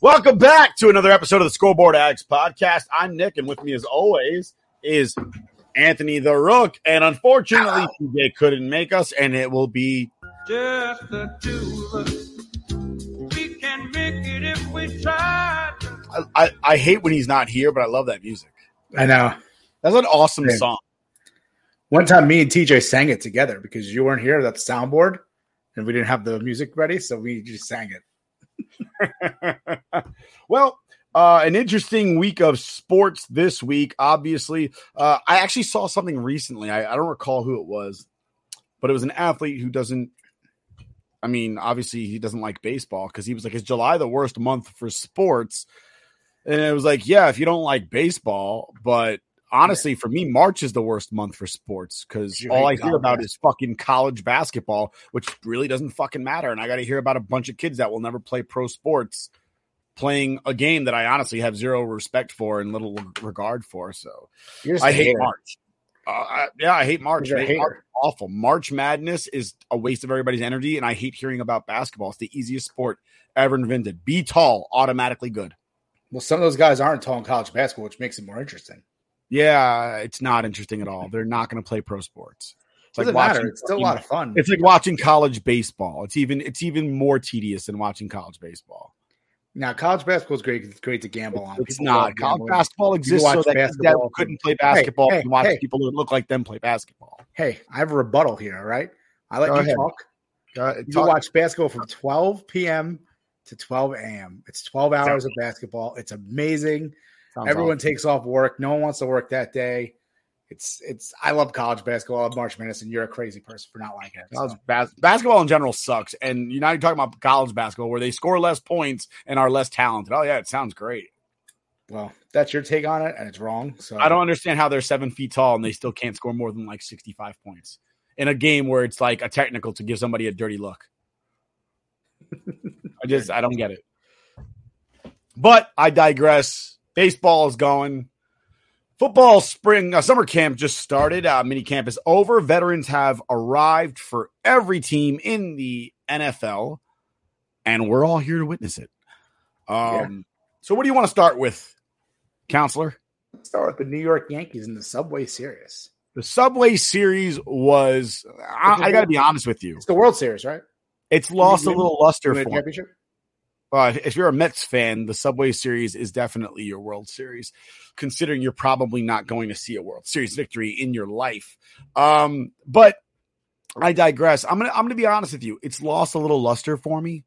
Welcome back to another episode of the Scoreboard Addicts podcast. I'm Nick, and with me, as always, is Anthony the Rook. And unfortunately, TJ couldn't make us, and it will be Just the two of us. We can make it if we try. I, I, I hate when he's not here, but I love that music. I know. That's an awesome Same. song. One time, me and TJ sang it together because you weren't here. That's the soundboard, and we didn't have the music ready, so we just sang it. well, uh, an interesting week of sports this week. Obviously, uh, I actually saw something recently. I, I don't recall who it was, but it was an athlete who doesn't. I mean, obviously, he doesn't like baseball because he was like, "Is July the worst month for sports?" And it was like, "Yeah, if you don't like baseball, but." Honestly, for me, March is the worst month for sports because all I hear about is fucking college basketball, which really doesn't fucking matter. And I got to hear about a bunch of kids that will never play pro sports playing a game that I honestly have zero respect for and little regard for. So You're just hate hater. March. Uh, I, yeah, I hate March. I hate. March awful. March Madness is a waste of everybody's energy, and I hate hearing about basketball. It's the easiest sport ever invented. Be tall, automatically good. Well, some of those guys aren't tall in college basketball, which makes it more interesting. Yeah, it's not interesting at all. They're not going to play pro sports. It's Doesn't watching matter. It's still a lot of fun. It's like watching college baseball. It's even it's even more tedious than watching college baseball. now, college basketball is great. It's great to gamble on. It's People not. College gambling. basketball exists so that basketball. couldn't play basketball hey, can watch hey. people that look like them play basketball. Hey, I have a rebuttal here. All right, I let Go you ahead. talk. Uh, You talk- watch basketball from 12 p.m. to 12 a.m. It's 12 hours of basketball. It's amazing. Sounds Everyone awesome. takes off work. No one wants to work that day. It's it's. I love college basketball. I love March Madness, and you're a crazy person for not liking it. So, bas- basketball in general sucks, and you're not even talking about college basketball where they score less points and are less talented. Oh yeah, it sounds great. well, that's your take on it, and it's wrong. So I don't understand how they're seven feet tall and they still can't score more than like 65 points in a game where it's like a technical to give somebody a dirty look. I just I don't get it. But I digress. Baseball is going. Football spring uh, summer camp just started. Uh, mini camp is over. Veterans have arrived for every team in the NFL, and we're all here to witness it. Um, So, what do you want to start with, counselor? Let's start with the New York Yankees in the Subway Series. The Subway Series was. I, I got to be honest with you. It's the World Series, right? It's lost a little luster for. championship. Uh, if you're a Mets fan, the Subway Series is definitely your World Series, considering you're probably not going to see a World Series victory in your life. Um, but I digress. I'm gonna I'm gonna be honest with you. It's lost a little luster for me.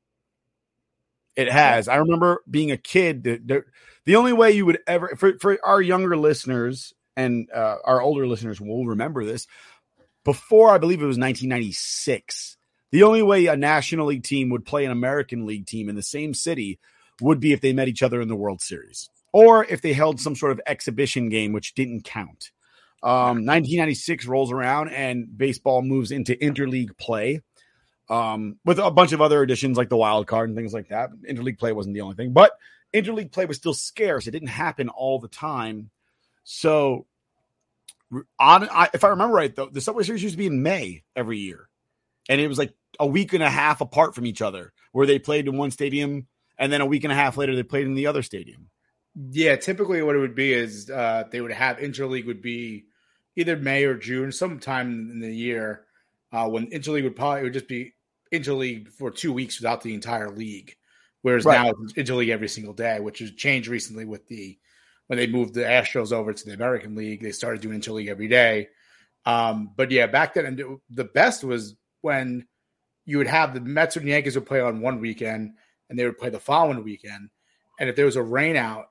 It has. I remember being a kid. The, the, the only way you would ever for for our younger listeners and uh, our older listeners will remember this. Before I believe it was 1996, the only way a National League team would play an American League team in the same city would be if they met each other in the World Series. or if they held some sort of exhibition game, which didn't count. Um, 1996 rolls around and baseball moves into interleague play um, with a bunch of other additions like the wild card and things like that. Interleague play wasn't the only thing, but interleague play was still scarce. It didn't happen all the time. So, on I, if I remember right, though, the Subway Series used to be in May every year, and it was like a week and a half apart from each other, where they played in one stadium, and then a week and a half later they played in the other stadium. Yeah, typically what it would be is uh, they would have interleague would be either May or June, sometime in the year. Uh, when interleague would probably it would just be interleague for two weeks without the entire league, whereas Right. now it's interleague every single day, which has changed recently with the when they moved the Astros over to the American League. They started doing interleague every day. Um, but yeah, back then, and the best was when you would have the Mets and Yankees would play on one weekend, and they would play the following weekend. And if there was a rain out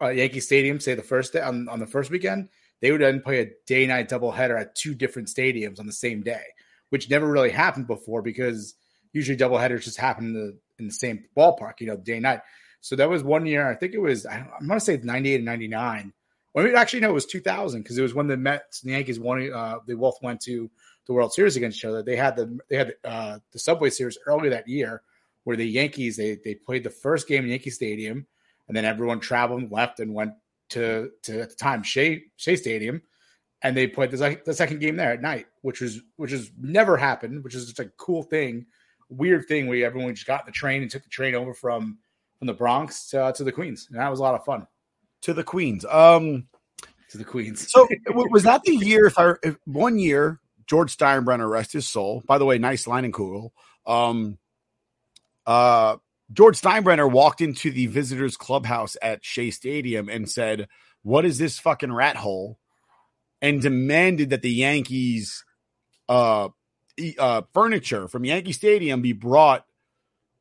at Yankee Stadium, say the first day on, on the first weekend, they would then play a day night doubleheader at two different stadiums on the same day, which never really happened before because usually doubleheaders just happen in the in the same ballpark, you know, day night. So that was one year. I think it was I I'm going to say 98 and 99. Well, we actually no, it was 2000 because it was when the Mets and the Yankees won. Uh, they both went to the World Series against each other. They had the they had uh, the Subway Series earlier that year, where the Yankees they they played the first game in Yankee Stadium, and then everyone traveled and left and went to to at the time Shea Shea Stadium, and they played the, the second game there at night, which was which has never happened, which is just a cool thing, weird thing where everyone just got the train and took the train over from from the Bronx to, to the Queens, and that was a lot of fun To the Queens. Um, to the Queens. So was that the year? If I if one year, George Steinbrenner, rest his soul. By the way, nice line and cool. Um, uh, George Steinbrenner walked into the visitors' clubhouse at Shea Stadium and said, "What is this fucking rat hole?" and demanded that the Yankees, uh, uh, furniture from Yankee Stadium be brought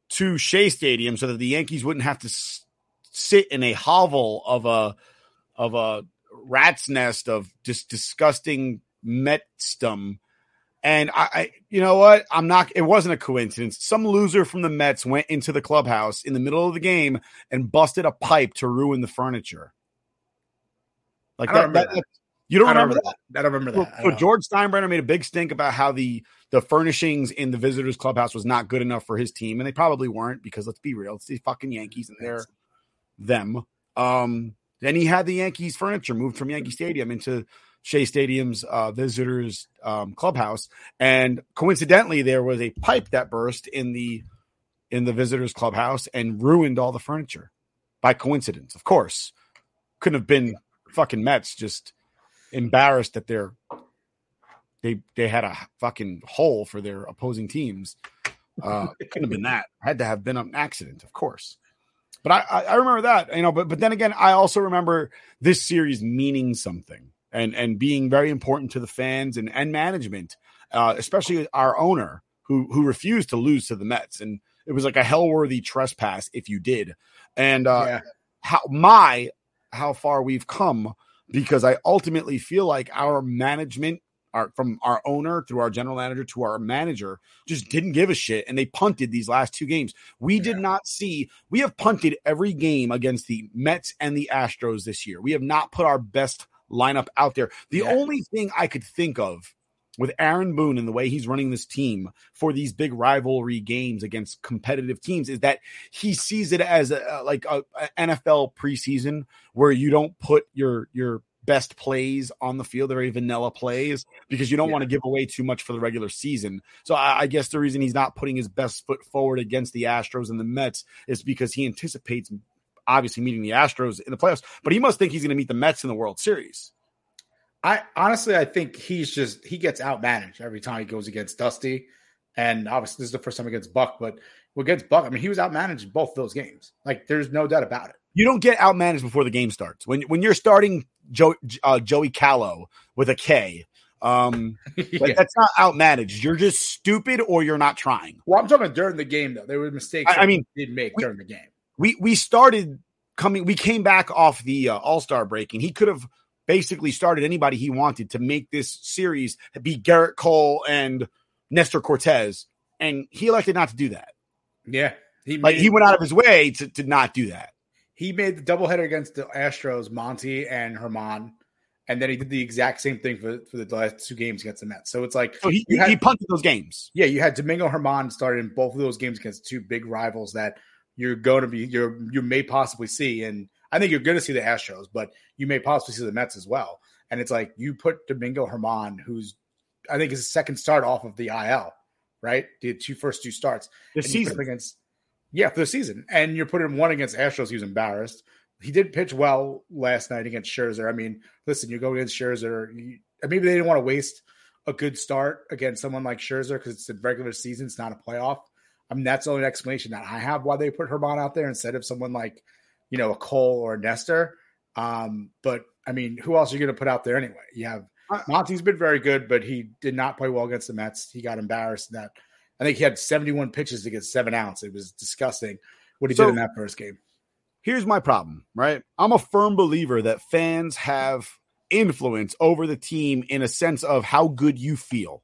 to Shea Stadium so that the Yankees wouldn't have to s- sit in a hovel of a of a rat's nest of just disgusting Metsdom. And I, I, you know what? I'm not. It wasn't a coincidence. Some loser from the Mets went into the clubhouse in the middle of the game and busted a pipe to ruin the furniture. Like that, remember that- that. You don't I don't remember remember that? I don't remember that. I so. George Steinbrenner made a big stink about how the the furnishings in the visitors clubhouse was not good enough for his team, and they probably weren't because let's be real, it's the fucking Yankees and they're them. Um, then he had the Yankees furniture moved from Yankee Stadium into Shea Stadium's uh, visitors um, clubhouse, and coincidentally, there was a pipe that burst in the in the visitors clubhouse and ruined all the furniture by coincidence. Of course, couldn't have been fucking Mets just embarrassed that they're they they had a fucking hole for their opposing teams. Uh, it couldn't have been that. Had to have been an accident, of course. But I, I, I remember that, you know. But but then again, I also remember this series meaning something and and being very important to the fans and and management, uh, especially our owner who who refused to lose to the Mets, and it was like a hell-worthy trespass if you did. And uh, yeah. how my how far we've come because I ultimately feel like our management our from our owner through our general manager to our manager just didn't give a shit and they punted these last two games. We did not see we have punted every game against the Mets and the Astros this year. We have not put our best lineup out there. The Yeah. only thing I could think of with Aaron Boone and the way he's running this team for these big rivalry games against competitive teams is that he sees it as a, like a, a NFL preseason where you don't put your your best plays on the field, the very vanilla plays, because you don't Yeah. want to give away too much for the regular season. So I, I guess the reason he's not putting his best foot forward against the Astros and the Mets is because he anticipates obviously meeting the Astros in the playoffs, but he must think he's going to meet the Mets in the World Series. I honestly, I think he's just he gets outmanaged every time he goes against Dusty, and obviously this is the first time against Buck. But against Buck, I mean, he was outmanaged in both those games. Like, there's no doubt about it. You don't get outmanaged before the game starts. When when you're starting Joe, uh, Joey Callow with a K, um, like, Yeah. that's not outmanaged. You're just stupid or you're not trying. Well, I'm talking during the game though. There were mistakes. I- I mean, did make we- during the game. We we started coming we came back off the uh, all-star break and he could have basically started anybody he wanted to make this series be Gerrit Cole and Nestor Cortes and he elected not to do that Yeah, he like he went out of his way to, to not do that he made the doubleheader against the Astros, Monty and Germán, and then he did the exact same thing for, for the last two games against the Mets. So it's like So he, had- he punted those games. yeah, you had Domingo Germán started in both of those games against two big rivals that you're going to be you're you may possibly see, and I think you're going to see the Astros, but you may possibly see the Mets as well. And it's like you put Domingo Germán, who's I think his second start off of the IL, right? The two first two starts This and you put season. against yeah for the season, and you're putting him one against Astros. He was embarrassed. He did pitch well last night against Scherzer. I mean, listen, you go against Scherzer. You, maybe they didn't want to waste a good start against someone like Scherzer because it's a regular season, it's not a playoff. I mean, that's the only explanation that I have why they put Germán out there instead of someone like, you know, a Cole or a Nestor. Um, but I mean, who else are you going to put out there anyway? You have Monty's been very good, but he did not play well against the Mets. He got embarrassed in that. I think he had 71 pitches to get seven outs. It was disgusting what he So- did in that first game. Here's my problem, right? I'm a firm believer that fans have influence over the team in a sense of how good you feel.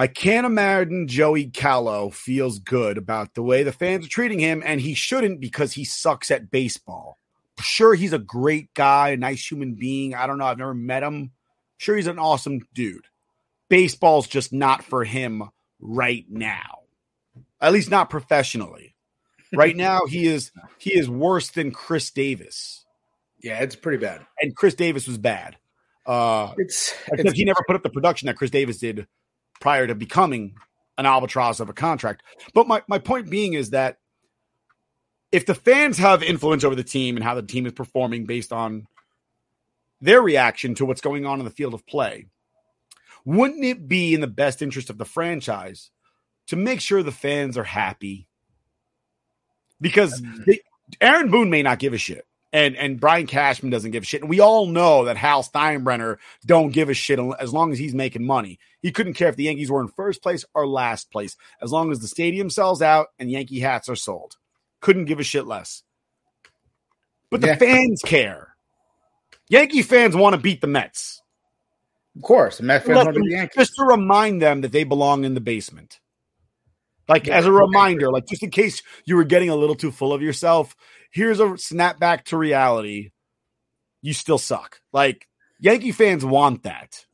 I can't imagine Joey Callow feels good about the way the fans are treating him, and he shouldn't because he sucks at baseball. Sure, he's a great guy, a nice human being. I don't know. I've never met him. Sure, he's an awesome dude. Baseball's just not for him right now, at least not professionally. Right now, he is he is worse than Chris Davis, Yeah, it's pretty bad. and Chris Davis was bad. Uh, It's, it's he never put up the production that Chris Davis did prior to becoming an albatross of a contract. But my, my point being is that if the fans have influence over the team and how the team is performing based on their reaction to what's going on in the field of play, wouldn't it be in the best interest of the franchise to make sure the fans are happy? Because mm-hmm. they, Aaron Boone may not give a shit. And and Brian Cashman doesn't give a shit. And we all know that Hal Steinbrenner don't give a shit as long as he's making money. He couldn't care if the Yankees were in first place or last place, as long as the stadium sells out and Yankee hats are sold. Couldn't give a shit less. But the Yeah. fans care. Yankee fans want to beat the Mets. of course, Mets fans want to them- be the Yankees. just to remind them that they belong in the basement. Like Yeah, as a okay. reminder, like just in case you were getting a little too full of yourself, here's a snap back to reality. You still suck. Like Yankee fans want that.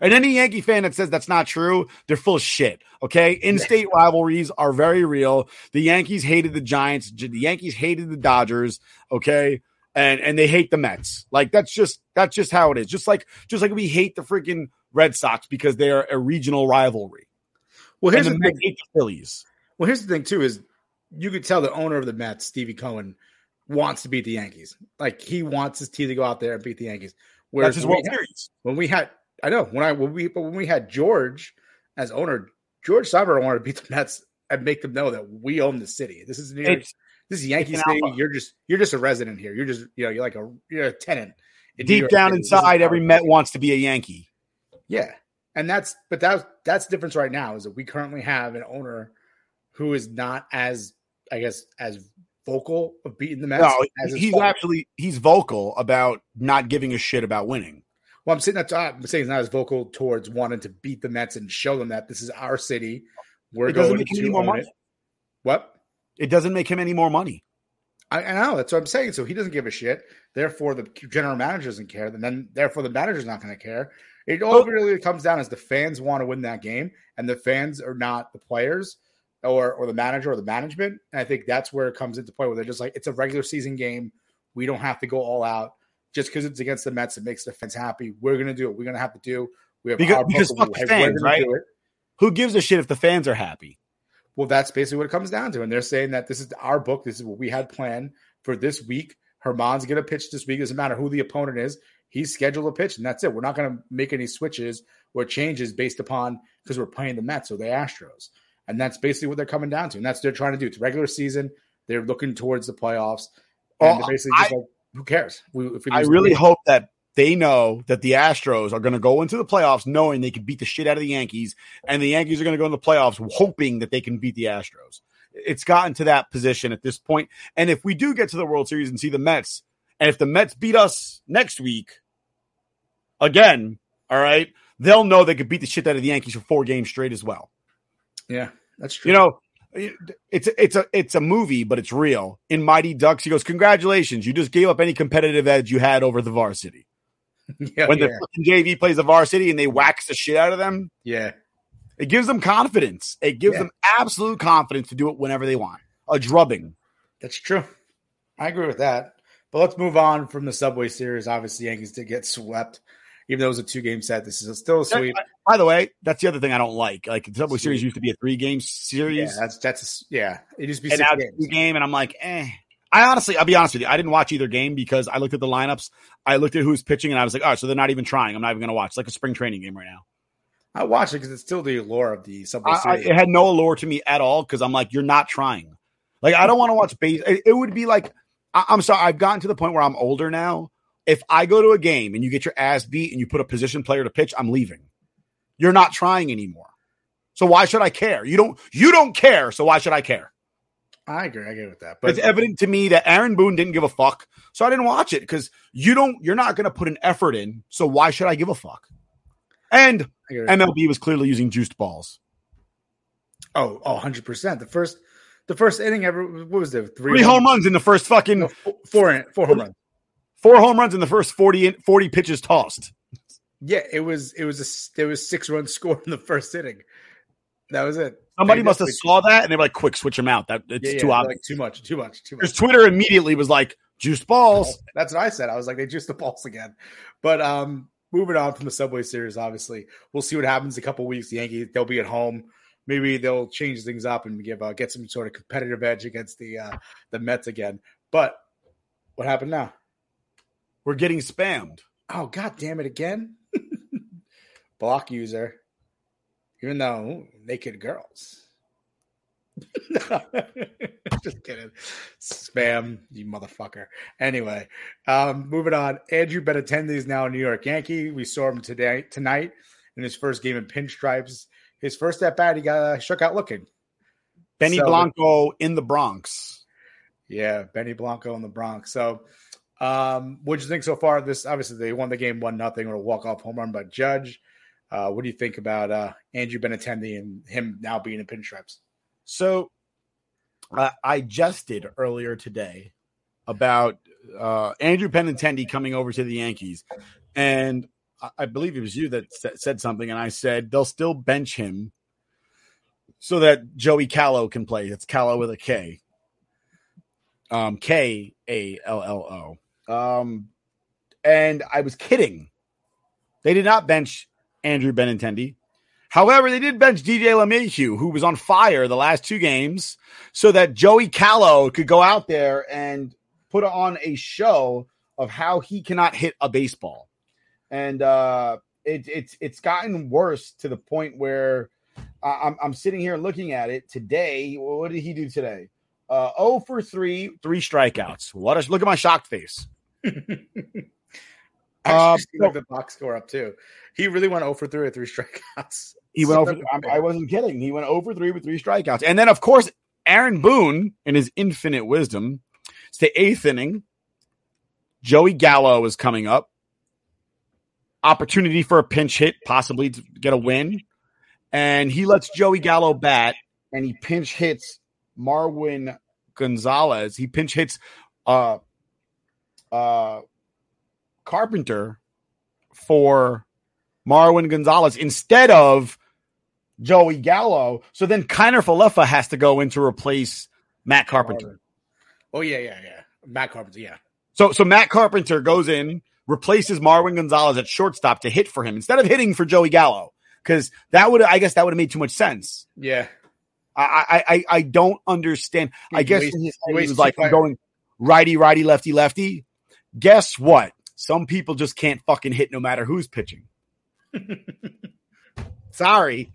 And any Yankee fan that says that's not true, they're full of shit. Okay. In state rivalries are very real. The Yankees hated the Giants. The Yankees hated the Dodgers. Okay. And and they hate the Mets. Like that's just that's just how it is. Just like just like we hate the freaking Red Sox because they're a regional rivalry. Well, And here's the the thing. Phillies. Well, here's the thing too: is you could tell the owner of the Mets, Stevie Cohen, wants to beat the Yankees. Like he wants his team to go out there and beat the Yankees. Whereas That's his when World we had- Series. when we had, I know when I when we but when we had George as owner, George Steinbrenner wanted to beat the Mets and make them know that we own the city. This is New York. This is Yankee City. alpha. You're just you're just a resident here. You're just you know you're like a you're a tenant. in deep down. Inside, every. Met wants to be a Yankee. Yeah, and that's but that's that's the difference right now is that we currently have an owner who is not as I guess as vocal of beating the Mets. No, as he's father. actually he's vocal about not giving a shit about winning. Well, I'm saying that's I'm saying he's not as vocal towards wanting to beat the Mets and show them that this is our city. We're It doesn't going make him to any more money. it. What? It doesn't make him any more money. I, I know that's what I'm saying. So he doesn't give a shit. Therefore, the general manager doesn't care. And then, therefore, the manager's not going to care. It all really comes down is the fans want to win that game, and the fans are not the players or or the manager or the management. And I think that's where it comes into play. Where they're just like, it's a regular season game. We don't have to go all out just because it's against the Mets. It makes the fans happy. We're going to do it. We're going to have to do. We have Because- our because fuck the fans, right? it. Who gives a shit if the fans are happy? Well, that's basically what it comes down to. And they're saying that this is our book. This is what we had planned for this week. Germán's going to pitch this week. Doesn't matter who the opponent is. He's scheduled a pitch, and that's it. We're not going to make any switches or changes based upon because we're playing the Mets or the Astros. And that's basically what they're coming down to. And that's what they're trying to do. It's regular season. They're looking towards the playoffs. And Oh, they're basically just I- like, who cares? We, if we I really hope that they know that the Astros are going to go into the playoffs knowing they can beat the shit out of the Yankees, and the Yankees are going to go in the playoffs hoping that they can beat the Astros. It's gotten to that position at this point. And if we do get to the World Series and see the Mets, and if the Mets beat us next week again, all right, they'll know they could beat the shit out of the Yankees for four games straight as well. Yeah, that's true. You know, it's it's a it's a movie, but it's real. In Mighty Ducks, he goes, "Congratulations, you just gave up any competitive edge you had over the varsity." yeah, when the yeah, JV plays the varsity and they wax the shit out of them, yeah. it gives them confidence. It gives Yeah. them absolute confidence to do it whenever they want. A drubbing. That's true. I agree with that. But let's move on from the Subway Series. Obviously, Yankees did get swept, even though it was a two game set. This is still a sweep. By the way, that's the other thing I don't like. Like the Subway Series used to be a three game series. Yeah, that's that's yeah. It used to be and six now it's games. two game, and I'm like, eh. I honestly, I'll be honest with you, I didn't watch either game because I looked at the lineups, I looked at who's pitching, and I was like, oh, so they're not even trying. I'm not even going to watch. It's like a spring training game right now. I watched it because it's still the allure of the Subway I, I, Series. it had no allure to me at all because I'm like, you're not trying. Like, I don't want to watch base. It, it would be like, I, I'm sorry, I've gotten to the point where I'm older now. If I go to a game and you get your ass beat and you put a position player to pitch, I'm leaving. You're not trying anymore. So why should I care? You don't. You don't care. So why should I care? I agree. I agree with that. But it's evident to me that Aaron Boone didn't give a fuck, so I didn't watch it because you don't. You're not going to put an effort in, so why should I give a fuck? And MLB was clearly using juiced balls. oh, oh, 100 percent. The first, the first inning ever. What was there? Three, Three home runs in the first fucking No, four, four, four home runs. Four home runs in the first 40, 40 pitches tossed. Yeah, it was. It was a. There was six runs scored in the first inning. That was it. Somebody must have saw that and they were like, "Quick, switch him out." That it's Yeah, yeah, too obvious. Like, too much. Too much. Too much. Because Twitter immediately was like, "Juiced balls." That's what I said. I was like, they juiced the balls again. But um, moving on from the Subway Series, obviously, we'll see what happens in a couple weeks. The Yankees, they'll be at home. Maybe they'll change things up and give uh, get some sort of competitive edge against the uh, the Mets again. But what happened now? We're getting spammed. Oh God damn it again! Block user, even though naked girls. Just kidding. Spam, you motherfucker. Anyway, um, moving on. Andrew Benintendi is now a New York Yankee. We saw him today tonight in his first game in pinstripes. His first at bat, he got uh, shook out looking. Benny So- Blanco in the Bronx. Yeah, Benny Blanco in the Bronx. So, um, what'd you think so far? This obviously they won the game one nothing or a walk off home run by Judge. Uh, what do you think about uh, Andrew Benintendi and him now being in pinstripes? So uh, I jested earlier today about uh, Andrew Benintendi coming over to the Yankees, and I, I believe it was you that sa- said something, and I said they'll still bench him so that Joey Callow can play. It's Callow with a K, um, K A L L O. Um, and I was kidding. They did not bench Andrew Benintendi. However, they did bench DJ LeMahieu, who was on fire the last two games, so that Joey Callow could go out there and put on a show of how he cannot hit a baseball. And uh, it, it's it's gotten worse to the point where I'm, I'm sitting here looking at it today. What did he do today? Uh, 0 for 3, three strikeouts. What a look at my shocked face. I Uh, actually looked the box score up too. He really went over 3 with three strikeouts. He went over. I'm- I wasn't kidding. He went over three with three strikeouts, and then of course Aaron Boone, in his infinite wisdom, it's the eighth inning. Joey Gallo is coming up. Opportunity for a pinch hit, possibly to get a win, and he lets Joey Gallo bat, and he pinch hits Marwin Gonzalez. He pinch hits uh uh Carpenter for Marwin Gonzalez instead of Joey Gallo. So then Kiner Falefa has to go in to replace Matt Carpenter. Oh yeah, yeah, yeah. Matt Carpenter, yeah. So so Matt Carpenter goes in, replaces Marwin Gonzalez at shortstop to hit for him instead of hitting for Joey Gallo. Because that would I guess that would have made too much sense. Yeah. I I I, don't understand. I guess waste- in his he was like I'm going righty, righty, lefty, lefty. Guess what? Some people just can't fucking hit no matter who's pitching. Sorry.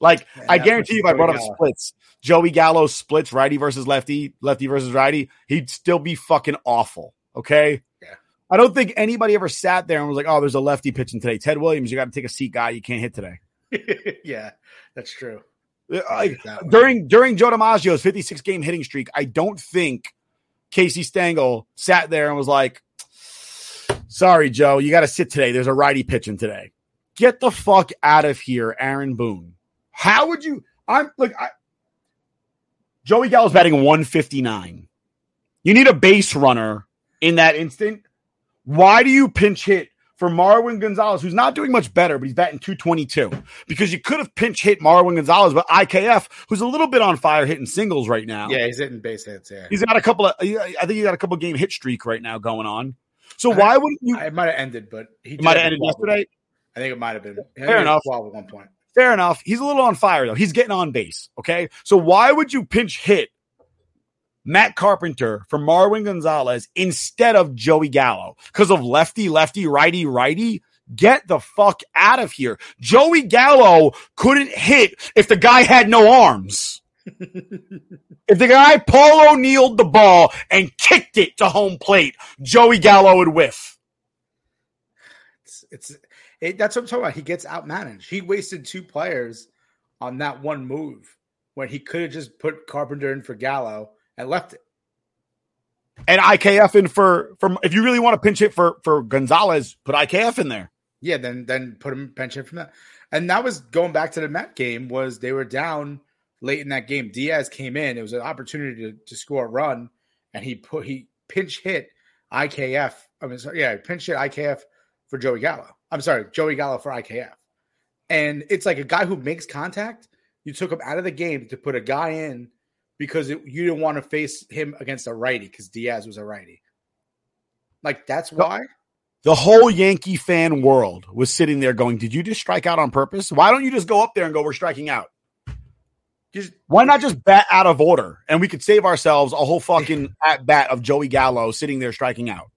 Like Yeah, I guarantee you, if I brought up Gallo. Uh, splits, Joey Gallo splits righty versus lefty, lefty versus righty, he'd still be fucking awful. Okay. Yeah. I don't think anybody ever sat there and was like, "Oh, there's a lefty pitching today." Ted Williams, you got to take a seat, guy. You can't hit today. yeah, that's true. Uh, like, That during during Joe DiMaggio's 56 game hitting streak, I don't think Casey Stengel sat there and was like, "Sorry, Joe, you got to sit today. There's a righty pitching today. Get the fuck out of here, Aaron Boone. How would you? I'm like, I, Joey Gallo's batting 159. You need a base runner in that instant. Why do you pinch hit for Marwin Gonzalez, who's not doing much better, but he's batting 222? Because you could have pinch hit Marwin Gonzalez, but IKF, who's a little bit on fire hitting singles right now. Yeah, he's hitting base hits. Yeah, He's got a couple of, I think he got a couple game hit streak right now going on. So why wouldn't you? it might have ended, but he might have ended 12. yesterday. I think it might have been. Fair enough. Twelve at one point. Fair enough. He's a little on fire though. He's getting on base. Okay. So why would you pinch hit Matt Carpenter for Marwin Gonzalez instead of Joey Gallo? Because of lefty, lefty, righty, righty? Get the fuck out of here. Joey Gallo couldn't hit if the guy had no arms. if the guy Paul O'Neilled the ball and kicked it to home plate, Joey Gallo would whiff. It's, it's it, that's what I'm talking about. He gets outmanaged. He wasted two players on that one move when he could have just put Carpenter in for Gallo and left it. And IKF in for, for if you really want to pinch hit for, for Gonzalez, put IKF in there. Yeah, then then put him pinch him from that. And that was going back to the Met game was they were down late in that game. Diaz came in. It was an opportunity to, to score a run, and he put he pinch hit IKF. I mean, sorry, yeah, pinch hit IKF for Joey Gallo. I'm sorry, Joey Gallo for IKF. And it's like a guy who makes contact. You took him out of the game to put a guy in because it, you didn't want to face him against a righty because Diaz was a righty. Like that's why. The whole Yankee fan world was sitting there going, Did you just strike out on purpose? Why don't you just go up there and go, We're striking out? Just Why not just bat out of order? And we could save ourselves a whole fucking at bat of Joey Gallo sitting there striking out.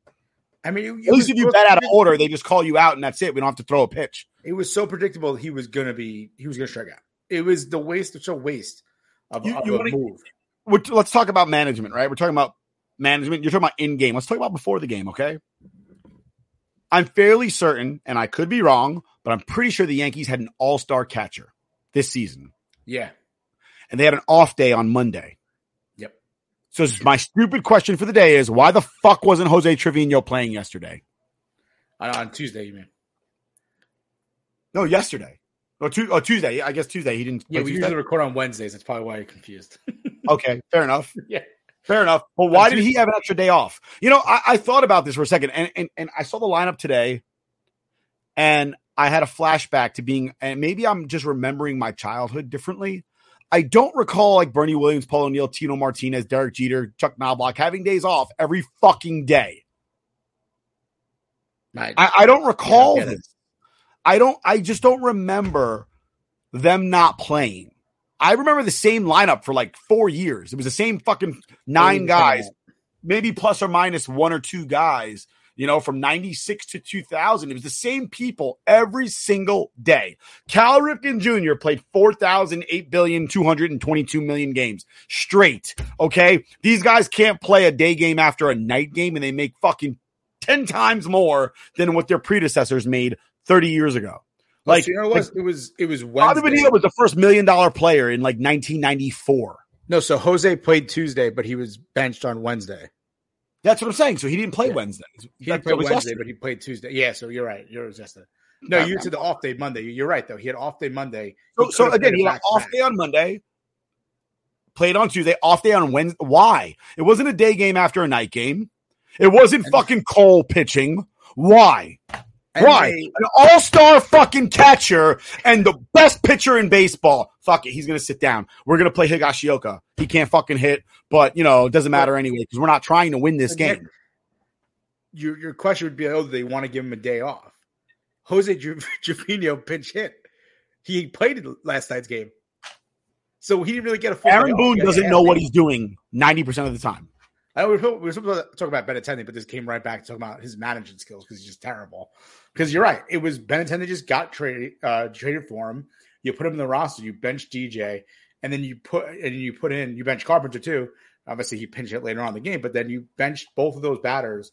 I mean, it, At least if you bat out of order, they just call you out and that's it. We don't have to throw a pitch. It was so predictable he was gonna be he was gonna strike out. It was the waste of so waste of, You- of you wanna- move. Let's talk about management, right? We're talking about management. You're talking about in game. Let's talk about before the game, okay? I'm fairly certain, and I could be wrong, but I'm pretty sure the Yankees had an all star catcher this season. Yeah. and they had an off day on Monday. Yep. So my stupid question for the day is why the fuck wasn't Jose Trevino playing yesterday? On Tuesday, you mean? No, yesterday. Or, tu- or Tuesday. I guess Tuesday. He didn't. Yeah, we Tuesday? usually record on Wednesdays. That's probably why you're confused. Okay, fair enough. yeah. Fair enough. But why did he have an extra day off? You know, I, I thought about this for a second, and, and and I saw the lineup today, and I had a flashback to being, and maybe I'm just remembering my childhood differently. I don't recall like Bernie Williams, Paul O'Neill, Tino Martinez, Derek Jeter, Chuck Knobloch having days off every fucking day. Right. I, I don't recall it. this. I don't. I just don't remember them not playing. I remember the same lineup for like four years. It was the same fucking nine guys, maybe plus or minus one or two guys. You know, from '96 to 2000, it was the same people every single day. Cal Ripken Jr. played 4,008 billion, 222 million games straight. Okay, these guys can't play a day game after a night game, and they make fucking 10 times more than what their predecessors made 30 years ago. Like, Like, you know, what it was it was it was Bobby Wednesday. Bonilla was the first million dollar player in like 1994. No, so Jose played Tuesday, but he was benched on Wednesday. That's what I'm saying. So he didn't play Yeah. Wednesday. He didn't play Wednesday, yesterday. but he played Tuesday. Yeah, so you're right. You're yesterday. No, you said the off day Monday. You're right though. He had off day Monday. So, so again, he had off back-to-back. day on Monday, played on Tuesday, off day on Wednesday. Why? It wasn't a day game after a night game. It wasn't fucking Cole pitching. Why? Why? they- An all star fucking catcher and the best pitcher in baseball. Fuck it. He's going to sit down. We're going to play Higashioka. He can't fucking hit, but, you know, it doesn't matter anyway because we're not trying to win this Nick, game. Your your question would be, oh, do they want to give him a day off? Jose Trevino pinch hit. He played last night's game, so he didn't really get a full. Aaron. Boone doesn't know what he's doing 90% of the time. I know we were, we were supposed to talk about Benintendi, but this came right back to talking about his management skills because he's just terrible. Because you're right, it was Benintendi just got traded uh, traded for him. You put him in the roster, you bench DJ, and then you put and you put in you bench Carpenter too. Obviously, he pinched it later on in the game, but then you benched both of those batters,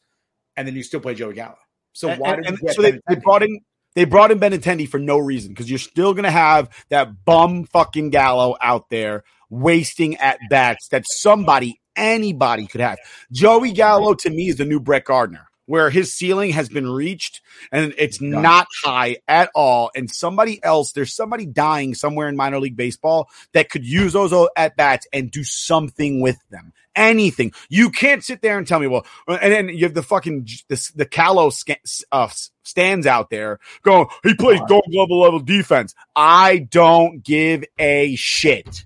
and then you still play Joey Gallo. So And- why and- did you and get so they, they brought in they brought in Benintendi for no reason because you're still gonna have that bum fucking Gallo out there wasting at bats that somebody anybody could have. Joey Gallo to me is the new Brett Gardner. Where his ceiling has been reached and it's Done. not high at all. And somebody else, there's somebody dying somewhere in minor league baseball that could use those at bats and do something with them. Anything. You can't sit there and tell me, well, and then you have the fucking the, the callow uh, stands out there going, he plays gold level level defense. I don't give a shit.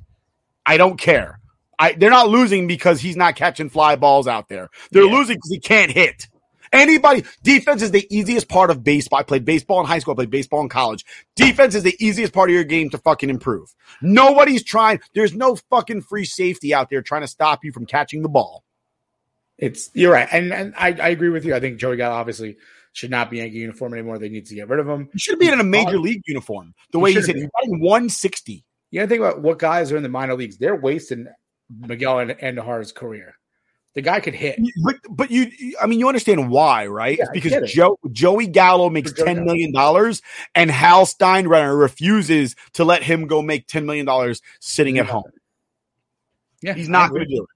I don't care. I, they're not losing because he's not catching fly balls out there. They're Yeah. losing because he can't hit. Anybody, defense is the easiest part of baseball. I played baseball in high school. I played baseball in college. Defense is the easiest part of your game to fucking improve. Nobody's trying. There's no fucking free safety out there trying to stop you from catching the ball. It's you're right, and and I, I agree with you. I think Joey Gallo obviously should not be Yankee uniform anymore. They need to get rid of him. You should be in a major league uniform. The He way he's hitting, he's batting 160. You got to think about what guys are in the minor leagues. They're wasting Miguel and Andujar's career. The guy could hit. But but you, I mean, you understand why, right? Yeah, it's because. Joe Joey Gallo makes Joey ten million dollars, and Hal Steinbrenner refuses to let him go make ten million dollars sitting at home. Yeah, He's not going to do it.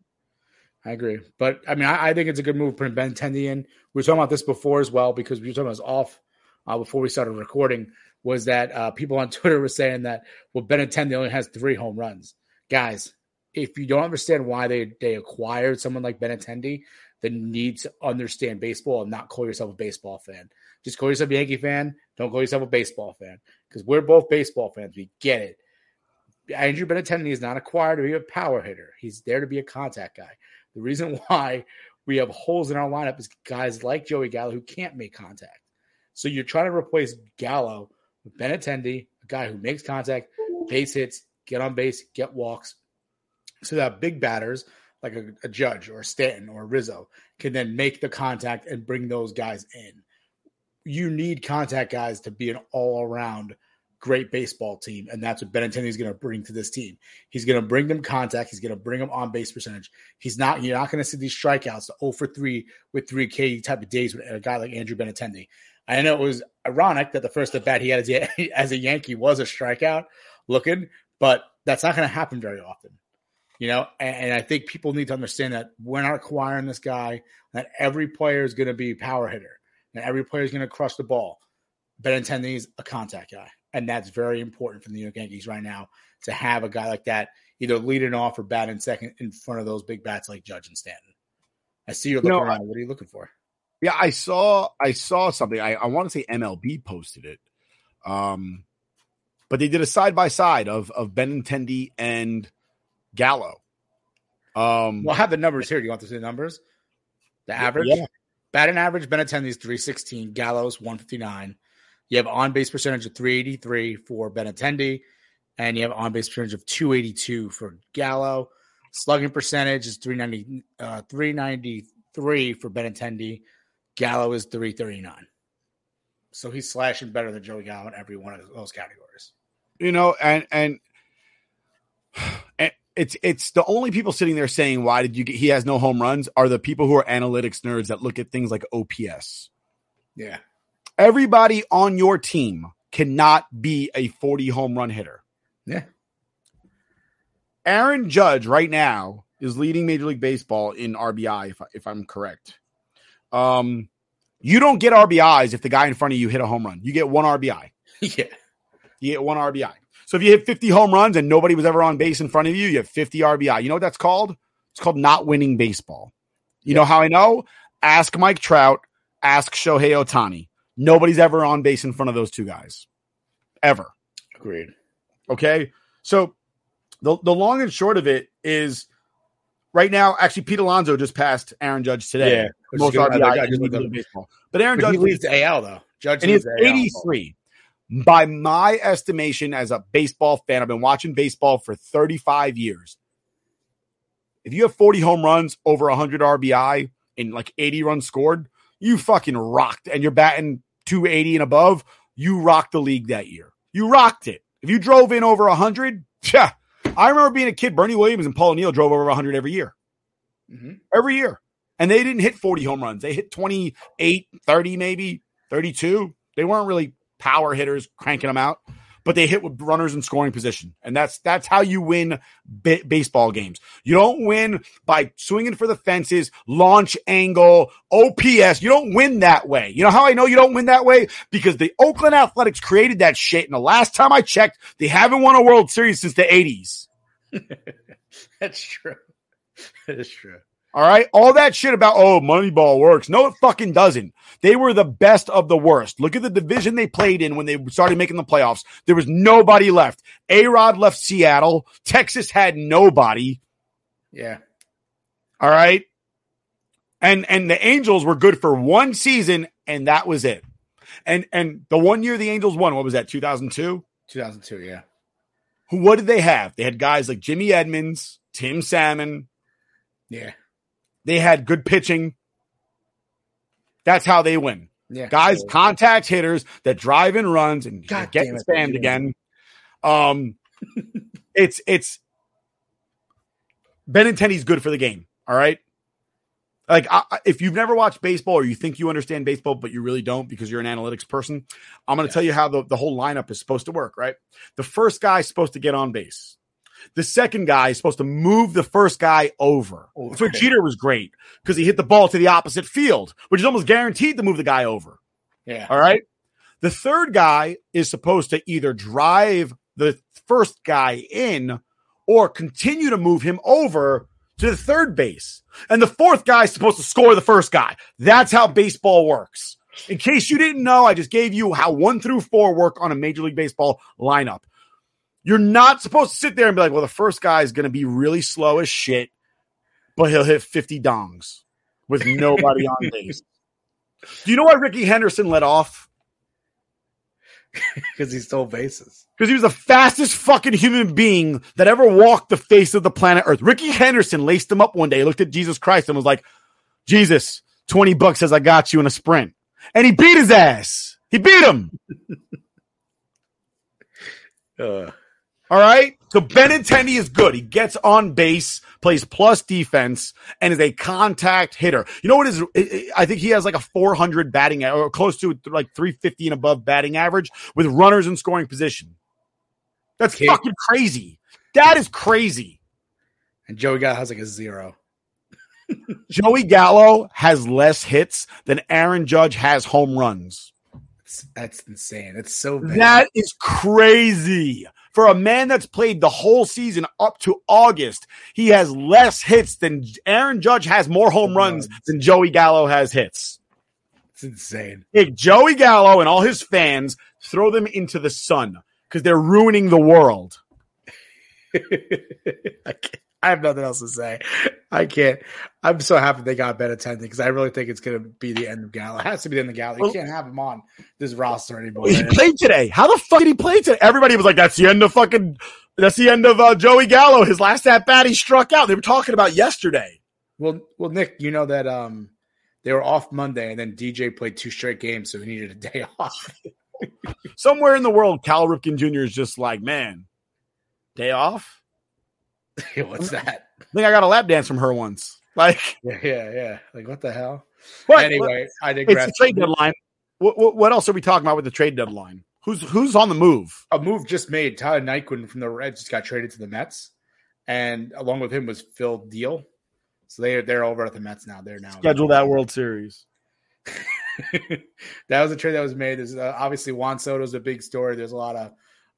I agree, but I mean, I, I think it's a good move putting Ben Tendi in. We were talking about this before as well because we were talking about this off uh, before we started recording. Was that uh, people on Twitter were saying that well, Benintendi only has three home runs, guys. If you don't understand why they they acquired someone like Ben Benintendi, then you need to understand baseball and not call yourself a baseball fan. Just call yourself a Yankee fan. Don't call yourself a baseball fan because we're both baseball fans. We get it. Andrew Benintendi is not acquired to be a power hitter. He's there to be a contact guy. The reason why we have holes in our lineup is guys like Joey Gallo who can't make contact. So you're trying to replace Gallo with Benintendi, a guy who makes contact, mm-hmm. base hits, get on base, get walks, so that big batters like a, a Judge or Stanton or Rizzo can then make the contact and bring those guys in. You need contact guys to be an all around great baseball team, and that's what Benintendi is going to bring to this team. He's going to bring them contact. He's going to bring them on base percentage. He's not. You're not going to see these strikeouts, the 0 for three with three K type of days with a guy like Andrew Benintendi. I know it was ironic that the first at bat he had as a, as a Yankee was a strikeout looking, but that's not going to happen very often. You know, and, and I think people need to understand that we're not acquiring this guy. That every player is going to be power hitter, and every player is going to crush the ball. Benintendi is a contact guy, and that's very important for the New York Yankees right now to have a guy like that either leading off or batting second in front of those big bats like Judge and Stanton. I see you're You looking around. What are you looking for? Yeah, I saw I saw something. I, I want to say MLB posted it. Um but they did a side by side of of Benintendi and Gallo. Um Well, I have the numbers here. Do you want to see the numbers? The average? yeah. Batting average, Benintendi's 316, Gallo's 159. You have on base percentage of 383 for Benintendi, and you have on base percentage of 282 for Gallo. Slugging percentage is 390, uh, 393 for Benintendi. Gallo is 339. So he's slashing better than Joey Gallo in every one of those categories. you know, and and and it's it's the only people sitting there saying why did you get he has no home runs are the people who are analytics nerds that look at things like OPS. Yeah. Everybody on your team cannot be a 40 home run hitter. Yeah. Aaron Judge right now is leading Major League Baseball in RBI, if, I, if I'm correct. Um, you don't get RBIs if the guy in front of you hit a home run. You get one RBI. Yeah. You get one RBI. So if you hit 50 home runs and nobody was ever on base in front of you, you have 50 RBI. You know what that's called? It's called not winning baseball. You know how I know? Ask Mike Trout, ask Shohei Ohtani. Nobody's ever on base in front of those two guys. Ever. Agreed. Okay. So the, the long and short of it is right now, actually, Pete Alonso just passed Aaron Judge today. Yeah. Most good. I think I RBI in just Major looked League up- baseball. But Aaron But he Judge leads the AL though. Judge and he's leads the AL. 83. By my estimation, as a baseball fan, I've been watching baseball for 35 years. If you have 40 home runs, over 100 RBI, and like 80 runs scored, you fucking rocked. And you're batting 280 and above, you rocked the league that year. You rocked it. If you drove in over 100, yeah. I remember being a kid, Bernie Williams and Paul O'Neill drove over 100 every year Mhm. every year. And they didn't hit 40 home runs. They hit 28, 30, maybe 32. They weren't really power hitters cranking them out. but they hit with runners in scoring position, and that's that's how you win ba- baseball games. You don't win by swinging for the fences, launch angle, OPS. You don't win that way. You know how I know you don't win that way because the Oakland Athletics created that shit, and the last time I checked, they haven't won a World Series since the '80s. That's true. That is true. All right. All that shit about, oh, Moneyball works. No, it fucking doesn't. They were the best of the worst. Look at the division they played in when they started making the playoffs. There was nobody left. A Rod left Seattle. Texas had nobody. Yeah. All right. And and the Angels were good for one season, and that was it. And and the one year the Angels won, what was that, 2002? 2002. Yeah. Who what did they have? They had guys like Jimmy Edmonds, Tim Salmon. Yeah. They had good pitching. That's how they win. Yeah. Guys, So- contact hitters that drive in runs and God get it, spammed again. Um, it's it's Benintendi's good for the game. All right. Like I, if you've never watched baseball or you think you understand baseball, but you really don't because you're an analytics person, I'm going to tell you how the, the whole lineup is supposed to work. Right. The first guy is supposed to get on base. The second guy is supposed to move the first guy over. Oh, That's where Jeter was great because he hit the ball to the opposite field, which is almost guaranteed to move the guy over. Yeah. All right. The third guy is supposed to either drive the first guy in or continue to move him over to the third base. And the fourth guy is supposed to score the first guy. That's how baseball works. In case you didn't know, I just gave you how one through four work on a Major League Baseball lineup. You're not supposed to sit there and be like, well, the first guy is going to be really slow as shit, but he'll hit 50 dongs with nobody on base. Do you know why Rickey Henderson let off? Because he stole bases. because he was the fastest fucking human being that ever walked the face of the planet Earth. Rickey Henderson laced him up one day, looked at Jesus Christ, and was like, Jesus, 20 bucks says I got you in a sprint. And he beat his ass. He beat him. Uh, All right. So Benintendi is good. He gets on base, plays plus defense, and is a contact hitter. You know what is? I think he has like a 400 batting or close to like 350 and above batting average with runners in scoring position. That's Okay. fucking crazy. That is crazy. and Joey Gallo has like a zero. Joey Gallo has less hits than Aaron Judge has home runs. That's insane. It's so bad. That is crazy. For a man that's played the whole season up to August, he has less hits than Aaron Judge has more home runs runs. than Joey Gallo has hits. it's insane. Take Joey Gallo and all his fans, throw them into the sun because they're ruining the world. I, can't, I have nothing else to say. I can't. I'm so happy they got Benintendi because I really think it's going to be the end of Gallo. It has to be the end of Gallo. You Well- can't have him on this roster anymore. He played today. How the fuck did he play today? Everybody was like, "That's the end of fucking. That's the end of uh, Joey Gallo. His last at bat, he struck out." They were talking about yesterday. Well, well, Nick, you know that um they were off Monday, and then DJ played two straight games, so he needed a day off. Somewhere in the world, Cal Ripken Jr. is just like, man, day off. What's that? I think I got a lap dance from her once. Like, Yeah, yeah, yeah. Like what the hell? but anyway, I digress. it's the trade deadline. What, what, what else are we talking about with the trade deadline? Who's who's on the move? a move just made. Tyler Naquin from the Reds just got traded to the Mets, and along with him was Phil Diehl. So they're they're over at the Mets now. They're now Schedule that World Series. that was a trade that was made. There's uh, obviously Juan Soto's a big story. There's a lot of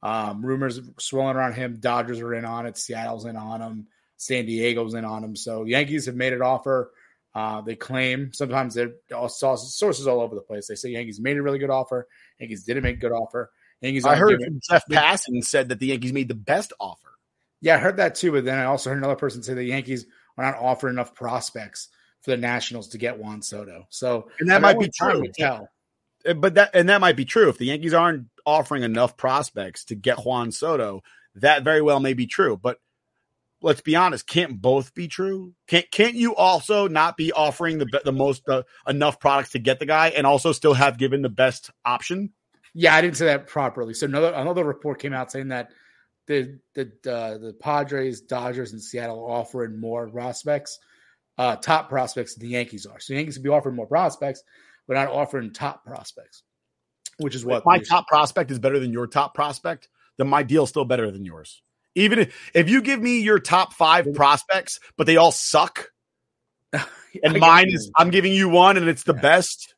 um, rumors swirling around him. Dodgers are in on it. Seattle's in on him. San Diego's in on him. So Yankees have made an offer. Uh, they claim sometimes they're all sources, all over the place. They say Yankees made a really good offer. Yankees didn't make a good offer. Yankees. I heard from Jeff Passan said that the Yankees made the best offer. Yeah, I heard that too. But then I also heard another person say the Yankees are not offering enough prospects for the Nationals to get Juan Soto. So And that I might be true. Tell. But that and that might be true. If the Yankees aren't offering enough prospects to get Juan Soto, that very well may be true. But let's be honest, can't both be true? Can't can't you also not be offering the the most uh, enough products to get the guy and also still have given the best option? Yeah, I didn't say that properly. So another another report came out saying that the the uh, the Padres, Dodgers, and Seattle are offering more prospects, uh, top prospects than the Yankees are. So the Yankees would be offering more prospects, but not offering top prospects, which is what My the- top prospect is better than your top prospect. then my deal's still better than yours. Even if, if you give me your top five prospects, but they all suck, and mine is I'm giving you one and it's the Yeah. best.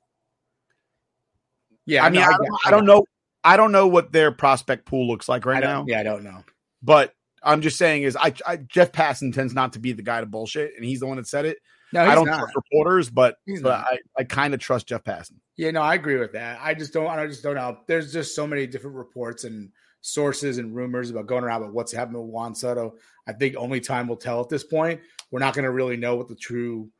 yeah. I mean, no, I, get- don't, I don't know. I don't know what their prospect pool looks like right now, yeah, I don't know. but I'm just saying is I, I Jeff Passan tends not to be the guy to bullshit, and he's the one that said it. No, I don't not. trust reporters, but, but. I, I kind of trust Jeff Passan. Yeah, no, I agree with that. I just don't. I just don't know. There's just so many different reports and sources and rumors about going around about what's happening with Juan Soto. I think only time will tell at this point. We're not going to really know what the true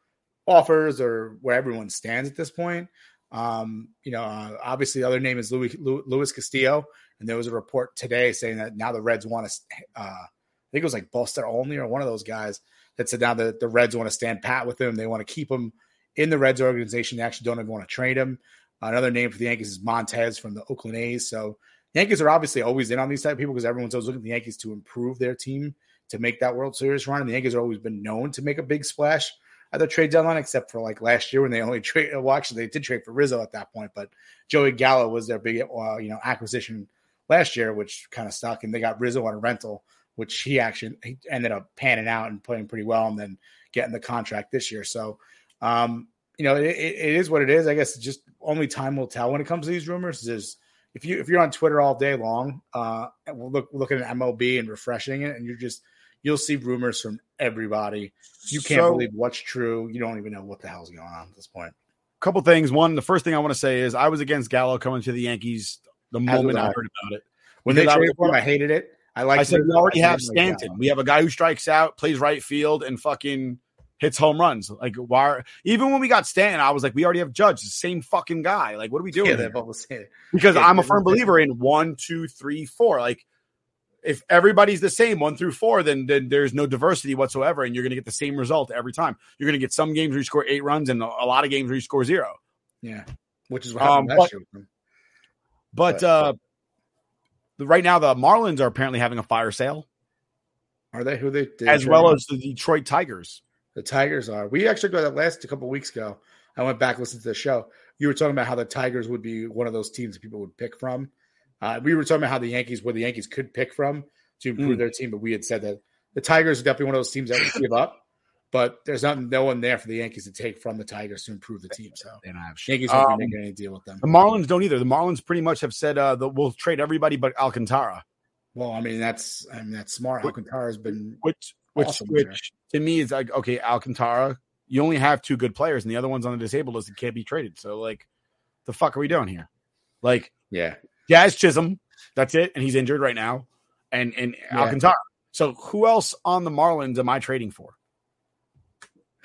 offers or where everyone stands at this point. Um, you know, uh, obviously, the other name is Louis Louis Castillo, and there was a report today saying that now the Reds want to. Uh, I think it was like Buster Olney or one of those guys that said now that the Reds want to stand pat with him. They want to keep him in the Reds organization. They actually don't even want to trade him. Another name for the Yankees is Montas from the Oakland A's. So Yankees are obviously always in on these type of people because everyone's always looking at the Yankees to improve their team to make that World Series run. And the Yankees have always been known to make a big splash at the trade deadline, except for like last year when they only trade. Well, actually, they did trade for Rizzo at that point, but Joey Gallo was their big, uh, you know, acquisition last year, which kind of stuck. And they got Rizzo on a rental, which he actually he ended up panning out and playing pretty well, and then getting the contract this year. So, um, you know, it, it is what it is. I guess just only time will tell when it comes to these rumors. Is if you if you're on Twitter all day long, uh, look looking at MLB and refreshing it, and you're just you'll see rumors from everybody. You can't So- believe what's true. You don't even know what the hell's going on at this point. couple things. One, the first thing I want to say is I was against Gallo coming to the Yankees the moment I I. heard about it. When they Because traded for him, I hated it. I like. I said we already have Stanton. We have a guy who strikes out, plays right field, and fucking hits home runs. Like why? Are, even when we got Stanton, I was like, we already have Judge, the same fucking guy. Like, what are we doing? Yeah, here? that was it. because Yeah, I'm a firm believer in one, two, three, four. Like if everybody's the same one through four, then then there's no diversity whatsoever, and you're going to get the same result every time. You're going to get some games where you score eight runs and a a lot of games where you score zero. Yeah, which is what happened Um, last but- year. But But- uh the, right now, the Marlins are apparently having a fire sale, Are they who they as well as the Detroit Tigers. the Tigers are. We actually got that last a couple weeks ago. I went back and listened to the show. You were talking about how the Tigers would be one of those teams that people would pick from. Uh, we were talking about how the Yankees, where the Yankees could pick from to improve Mm. their team, but we had said that the Tigers are definitely one of those teams that would give up. But there's not no one there for the Yankees to take from the Tigers to improve the team. So They don't have shit. Yankees won't Um, be making any deal with them. the Marlins don't either. The Marlins pretty much have said uh, that we'll trade everybody but Alcantara, Well, I mean that's I mean that's smart. Alcantara has been which which Awesome, which to me is like okay, Alcantara. You only have two good players, and the other one's on the disabled list and can't be traded. So like, the fuck are we doing here? Like yeah. Jazz Chisholm, that's it, and he's injured right now, and and Yeah. Alcantara. So who else on the Marlins am I trading for?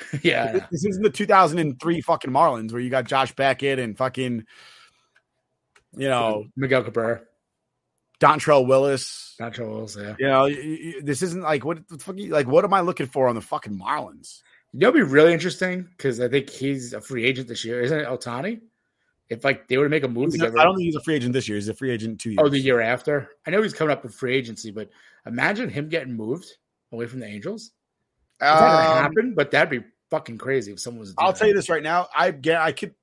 yeah. This isn't the 2003 fucking Marlins where you got Josh Beckett and fucking, you know, Miguel Cabrera, Dontrelle Willis. Nacho Willis, yeah. You know, this isn't like what the fuck. you- Like, what am I looking for on the fucking Marlins? You know, what'd be really interesting because I think he's a free agent this year, isn't it? Ohtani. If like they were to make a move together, I don't think he's a free agent this year. He's a free agent two years. oh, the year after. I know he's coming up in free agency, but imagine him getting moved away from the Angels. Um, happen, but that'd be fucking crazy if someone was. I'll that. tell you this right now. I get. I could.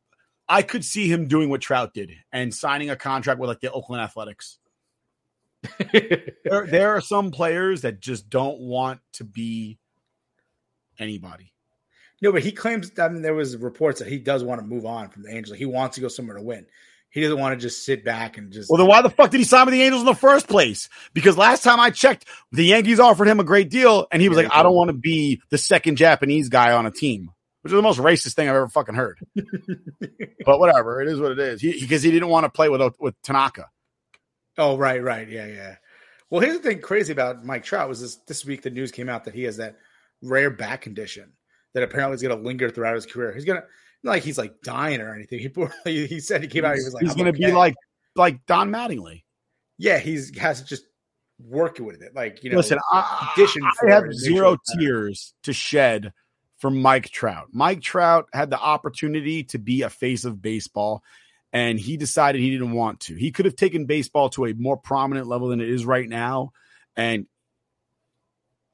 I could see him doing what Trout did and signing a contract with like the Oakland Athletics. There, there are some players that just don't want to be anybody. no, but he claims. I mean, there was reports that he does want to move on from the Angels. He wants to go somewhere to win. He doesn't want to just sit back and just. Well, then why the fuck did he sign with the Angels in the first place? Because last time I checked, the Yankees offered him a great deal, and he was Yeah, like, he "I don't want to be the second Japanese guy on a team," which is the most racist thing I've ever fucking heard. but whatever, it is what it is. He because he didn't want to play with with Tanaka. Oh, right, right. Yeah, yeah. Well, here's the thing crazy about Mike Trout was this this week the news came out that he has that rare back condition that apparently is going to linger throughout his career. He's going to not like he's like dying or anything. He he said he came out. He was like, he's going to be like like Don Mattingly. yeah, he's has just working with it. Like you know, Listen, I, I have it and make zero it's better. tears to shed for Mike Trout. Mike Trout had the opportunity to be a face of baseball, and he decided he didn't want to. He could have taken baseball to a more prominent level than it is right now, and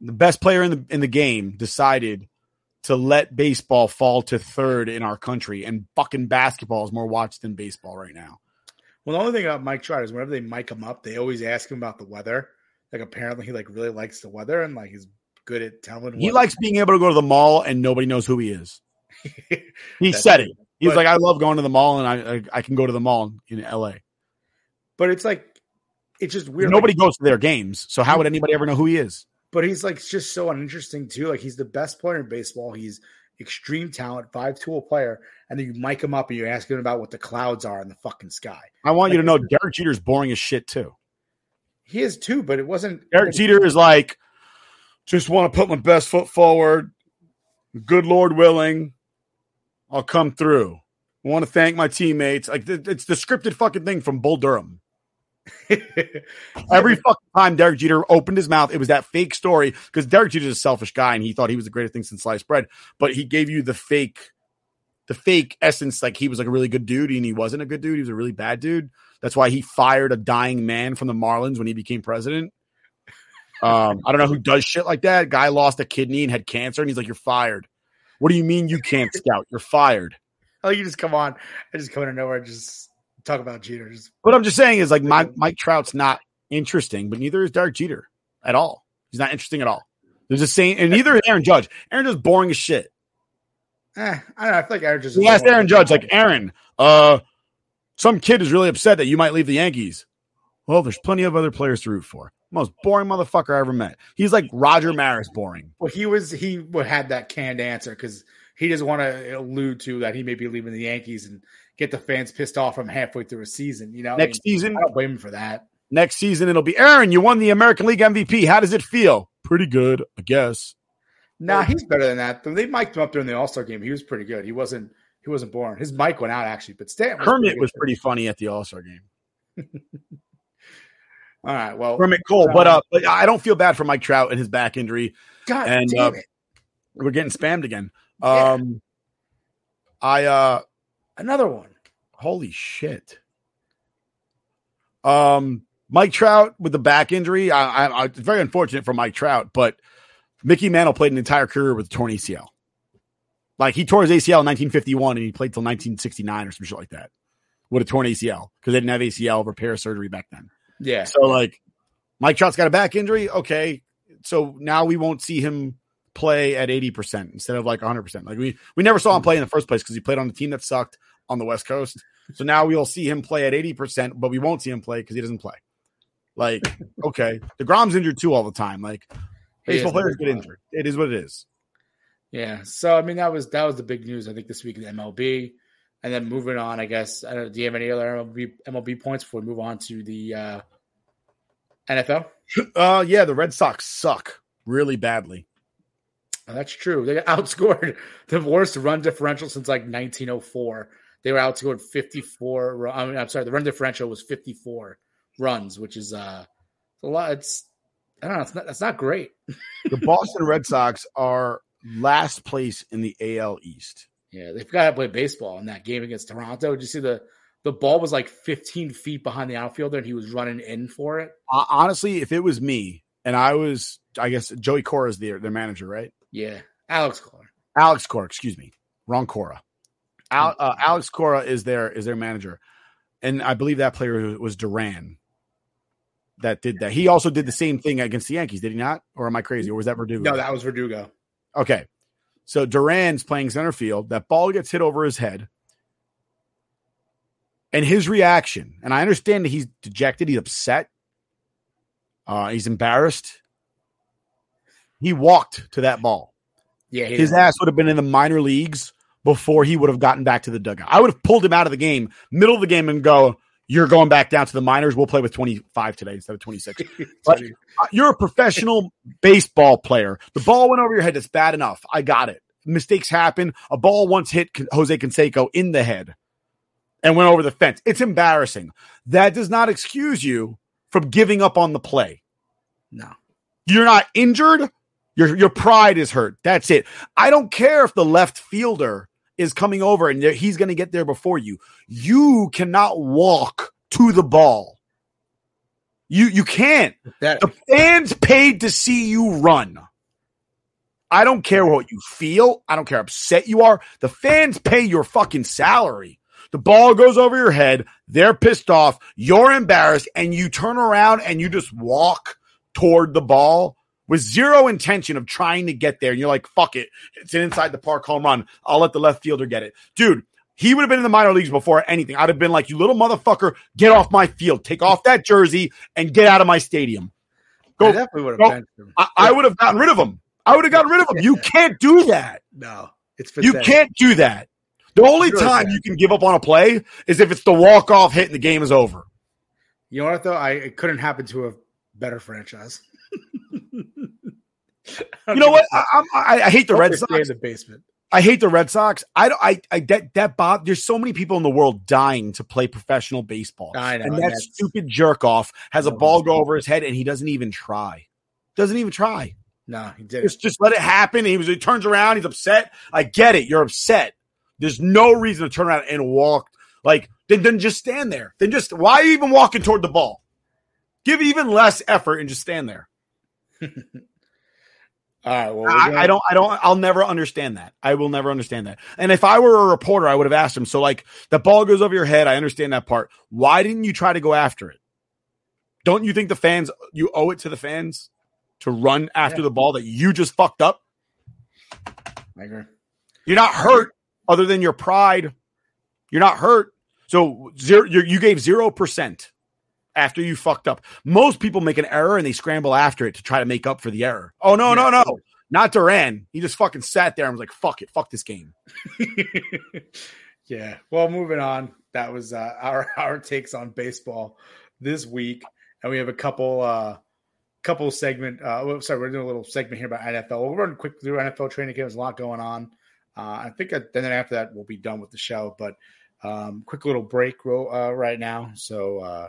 the best player in the in the game decided to let baseball fall to third in our country, and fucking basketball is more watched than baseball right now. Well, the only thing about Mike Trout is whenever they mic him up, they always ask him about the weather. Like apparently he like really likes the weather and like he's good at telling. He likes being able to go to the mall and nobody knows who he is. He said it. He's But- like, I love going to the mall, and I I, I can go to the mall in L.A. but it's like it's just weird. Nobody like, goes to their games, so how would anybody ever know who he is? But he's like just so uninteresting too. Like he's the best player in baseball. He's extreme talent, five tool player, and then you mic him up and you ask him about what the clouds are in the fucking sky. I want you to know Derek Jeter's boring as shit too. He is too, but it wasn't. Derek Jeter is like, just want to put my best foot forward. Good Lord willing, I'll come through. I want to thank my teammates. Like it's the scripted fucking thing from Bull Durham. Every fucking time Derek Jeter opened his mouth, it was that fake story because Derek Jeter's a selfish guy and he thought he was the greatest thing since sliced bread. But he gave you the fake, the fake essence, like he was like a really good dude and he wasn't a good dude. He was a really bad dude. That's why he fired a dying man from the Marlins when he became president. Um, I don't know who does shit like that. Guy lost a kidney and had cancer, and he's like, "You're fired." What do you mean you can't scout? You're fired. oh, you just come on. I just come out of nowhere just talk about Jeter. What I'm just saying is like my, Mike Trout's not interesting, but neither is Derek Jeter at all. He's not interesting at all. There's the same, and neither is Aaron Judge. Aaron Judge's boring as shit. eh, I don't know. I feel like Aaron Judge. Asked Aaron Judge, like Aaron, uh, some kid is really upset that you might leave the Yankees. Well, there's plenty of other players to root for. Most boring motherfucker I ever met. He's like Roger Maris boring. Well, he was he would had that canned answer because he doesn't want to allude to that he may be leaving the Yankees and get the fans pissed off from halfway through a season. You know, Next season, I don't blame him for that. next season it'll be Aaron. You won the American League MVP. How does it feel? Pretty good, I guess. Nah, he's better than that. They mic'd him up during the All Star game. He was pretty good. He wasn't he wasn't boring. His mic went out actually, but Stan was Kermit pretty was pretty funny at the All Star game. All right. Well, Kermit Cole, but uh, but I don't feel bad for Mike Trout and his back injury. God and, damn uh, it, We're getting spammed again. Yeah. Um, I uh, another one. holy shit. Um, Mike Trout with the back injury. I, I, I it's very unfortunate for Mike Trout, but Mickey Mantle played an entire career with a torn ACL. Like he tore his ACL in 1951 and he played till 1969 or some shit like that with a torn ACL because they didn't have ACL repair surgery back then. Yeah, So like Mike Trout's got a back injury. Okay. So now we won't see him play at 80% instead of like 100%. Like we, we never saw him play in the first place because he played on the team that sucked on the West Coast. So now we'll see him play at 80%, but we won't see him play because he doesn't play. Like, okay. deGrom's injured too all the time. Like baseball players get injured. It is what it is. yeah. So I mean, that was that was the big news I think this week in MLB, and then moving on. I guess. I don't, do you have any other MLB MLB points before we move on to the uh, NFL? Uh, yeah, the Red Sox suck really badly. That's true. They outscored the worst run differential since like 1904. They were outscored 54. I mean, I'm sorry, the run differential was 54 runs, which is uh a lot. It's I don't know. It's not. That's not great. The Boston Red Sox are last place in the AL East. Yeah, they forgot how to play baseball in that game against Toronto. Did you see the the ball was like 15 feet behind the outfielder and he was running in for it? Uh, honestly, if it was me and I was, I guess Joey Cora is their their manager, right? Yeah, Alex Cora. Alex Cora, excuse me, wrong Cora. Al, uh, Alex Cora is their is their manager, and I believe that player was Duran. That did that. He also did the same thing against the Yankees, did he not? Or am I crazy? Or was that Verdugo? No, that was Verdugo. Okay. So Duran's playing center field. That ball gets hit over his head. And his reaction, and I understand that he's dejected, he's upset, uh, he's embarrassed. He walked to that ball. Yeah, His didn't- ass would have been in the minor leagues before he would have gotten back to the dugout. I would have pulled him out of the game, middle of the game, and go, You're going back down to the minors. We'll play with 25 today instead of 26. But uh, you're a professional baseball player. The ball went over your head. That's bad enough. I got it. Mistakes happen. A ball once hit Jose Canseco in the head and went over the fence. It's embarrassing. That does not excuse you from giving up on the play. no. You're not injured. Your your pride is hurt. That's it. I don't care if the left fielder is coming over and he's going to get there before you. You cannot walk to the ball. You you can't. That The fans paid to see you run. I don't care what you feel. I don't care how upset you are. The fans pay your fucking salary. The ball goes over your head. They're pissed off. You're embarrassed, and you turn around and you just walk toward the ball with zero intention of trying to get there. And you're like, fuck it. It's an inside the park home run. I'll let the left fielder get it. Dude, he would have been in the minor leagues before anything. I'd have been like, you little motherfucker, get off my field. Take off that jersey and get out of my stadium. I definitely would have benched him. I, I would have gotten rid of him. I would have gotten rid of him. You can't do that. No, it's You can't do that. The only Sure, time you can give up on a play is if it's the walk off hit and the game is over. You know what though? I it couldn't happen to a better franchise. You know what? I, I, I hate the Red Stay in Sox. the basement. I hate the Red Sox. I don't. I, I that that Bob. There's so many people in the world dying to play professional baseball, I know, and that that's- stupid jerk off has a ball go over his head and he doesn't even try. Doesn't even try. No, he did Just just let it happen. He was. He turns around. He's upset. I get it. You're upset. There's no reason to turn around and walk. Like then, then just stand there. Then just why are you even walking toward the ball? Give even less effort and just stand there. All right. Well, I, gonna- I don't. I don't. I'll never understand that. I will never understand that. And if I were a reporter, I would have asked him. So, like, the ball goes over your head. I understand that part. Why didn't you try to go after it? Don't you think the fans? You owe it to the fans to run after Yeah. the ball that you just fucked up. I agree. You're not hurt, other than your pride. You're not hurt. So zero. You, you gave zero percent after you fucked up. Most people make an error and they scramble after it to try to make up for the error. Oh no, no, no, not Duran. He just fucking sat there and was like, "Fuck it, fuck this game." yeah. Well, moving on. That was uh, our our takes on baseball this week, and we have a couple uh couple segment. Uh, sorry, we're doing a little segment here about NFL. We'll run quick through NFL training camp. There's a lot going on. Uh, I think that, then after that we'll be done with the show. But um, quick little break ro- uh, right now. So uh,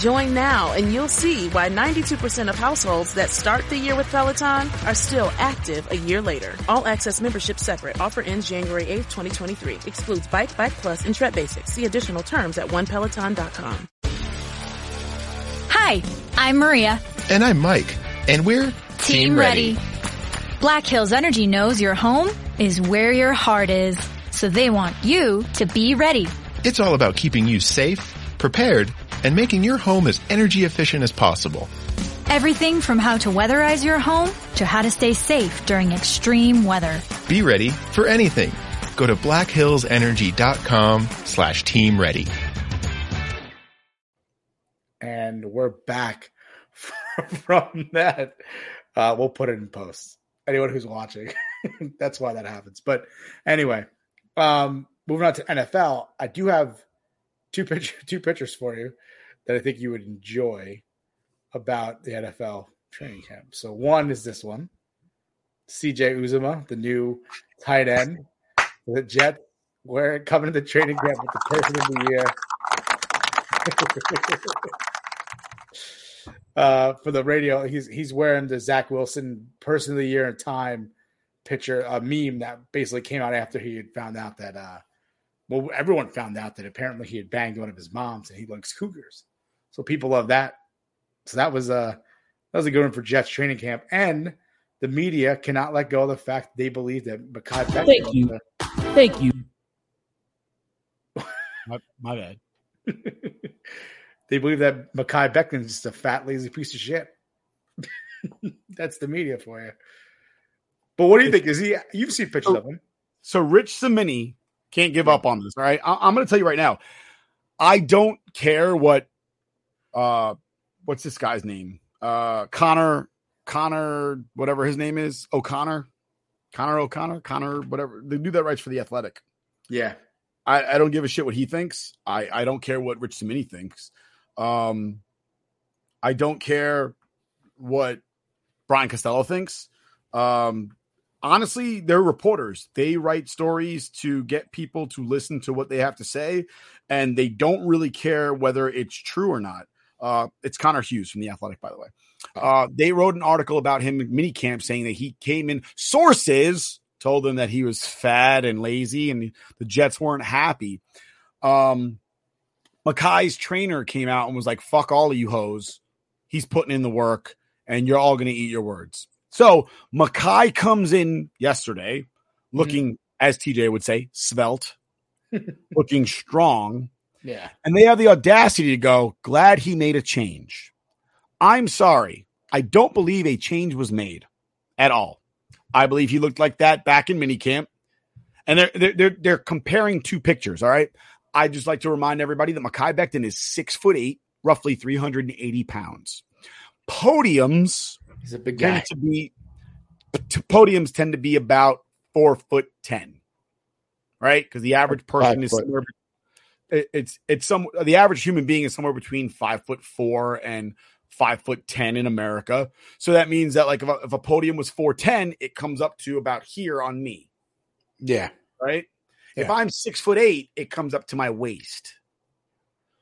Join now and you'll see why 92% of households that start the year with Peloton are still active a year later. All access membership separate. Offer ends January 8th, 2023. Excludes Bike, Bike Plus, and Tread Basics. See additional terms at onepeloton.com. Hi, I'm Maria. And I'm Mike. And we're Team, ready. Black Hills Energy knows your home is where your heart is, so they want you to be ready. It's all about keeping you safe, prepared, and making your home as energy efficient as possible. Everything from how to weatherize your home to how to stay safe during extreme weather. Be ready for anything. Go to blackhillsenergy.com slash team ready. and we're back from that. Uh, we'll put it in post. Anyone who's watching, that's why that happens. But anyway, um, moving on to NFL, I do have two picture, two pictures for you that I think you would enjoy about the NFL training camp. So one is this one, CJ Uzomah, the new tight end, the Jets, where coming to the training camp with the person of the year. uh, for the radio. He's he's wearing the Zach Wilson Person of the Year in Time picture, a meme that basically came out after he had found out that uh, well, everyone found out that apparently he had banged one of his moms and he likes cougars. So people love that. So that was uh that was a good one for Jets training camp. And the media cannot let go of the fact they believe that Mekhi Beckham Thank you. Thank you. My, my bad. they believe that Mekhi Beckman's just a fat, lazy piece of shit. That's the media for you. But what do you think? Is he? You've seen pictures of him. So Rich Cimini can't give up on this. All right, I, I'm going to tell you right now. I don't care what, uh, what's this guy's name? Uh, Connor, Connor, whatever his name is, O'Connor, Connor O'Connor, Connor, whatever. The dude that writes for the Athletic. Yeah. I, I don't give a shit what he thinks. I, I don't care what Rich Cimini thinks. Um, I don't care what Brian Costello thinks. Um, honestly, they're reporters. They write stories to get people to listen to what they have to say, and they don't really care whether it's true or not. Uh, it's Connor Hughes from the Athletic, by the way. Uh, they wrote an article about him in minicamp saying that he came in sources told them that he was fat and lazy, and the Jets weren't happy. Um, Mekhi's trainer came out and was like, "Fuck all of you hoes. He's putting in the work, and you're all going to eat your words." So Mekhi comes in yesterday, looking, as TJ would say, svelte, looking strong, Yeah. and they have the audacity to go, "Glad he made a change." I'm sorry, I don't believe a change was made at all. I believe he looked like that back in minicamp. And they're, they're they're they're comparing two pictures. All right. I just like to remind everybody that Mekhi Becton is six foot eight, roughly 380 pounds. Podiums He's a big guy. tend to be podiums tend to be about four foot ten, right? Because the average person is somewhere. It- It's it's some the average human being is somewhere between five foot four and five foot ten in America. So that means that like if a, if a podium was four ten, it comes up to about here on me, Yeah. right? If I'm six foot eight, it comes up to my waist.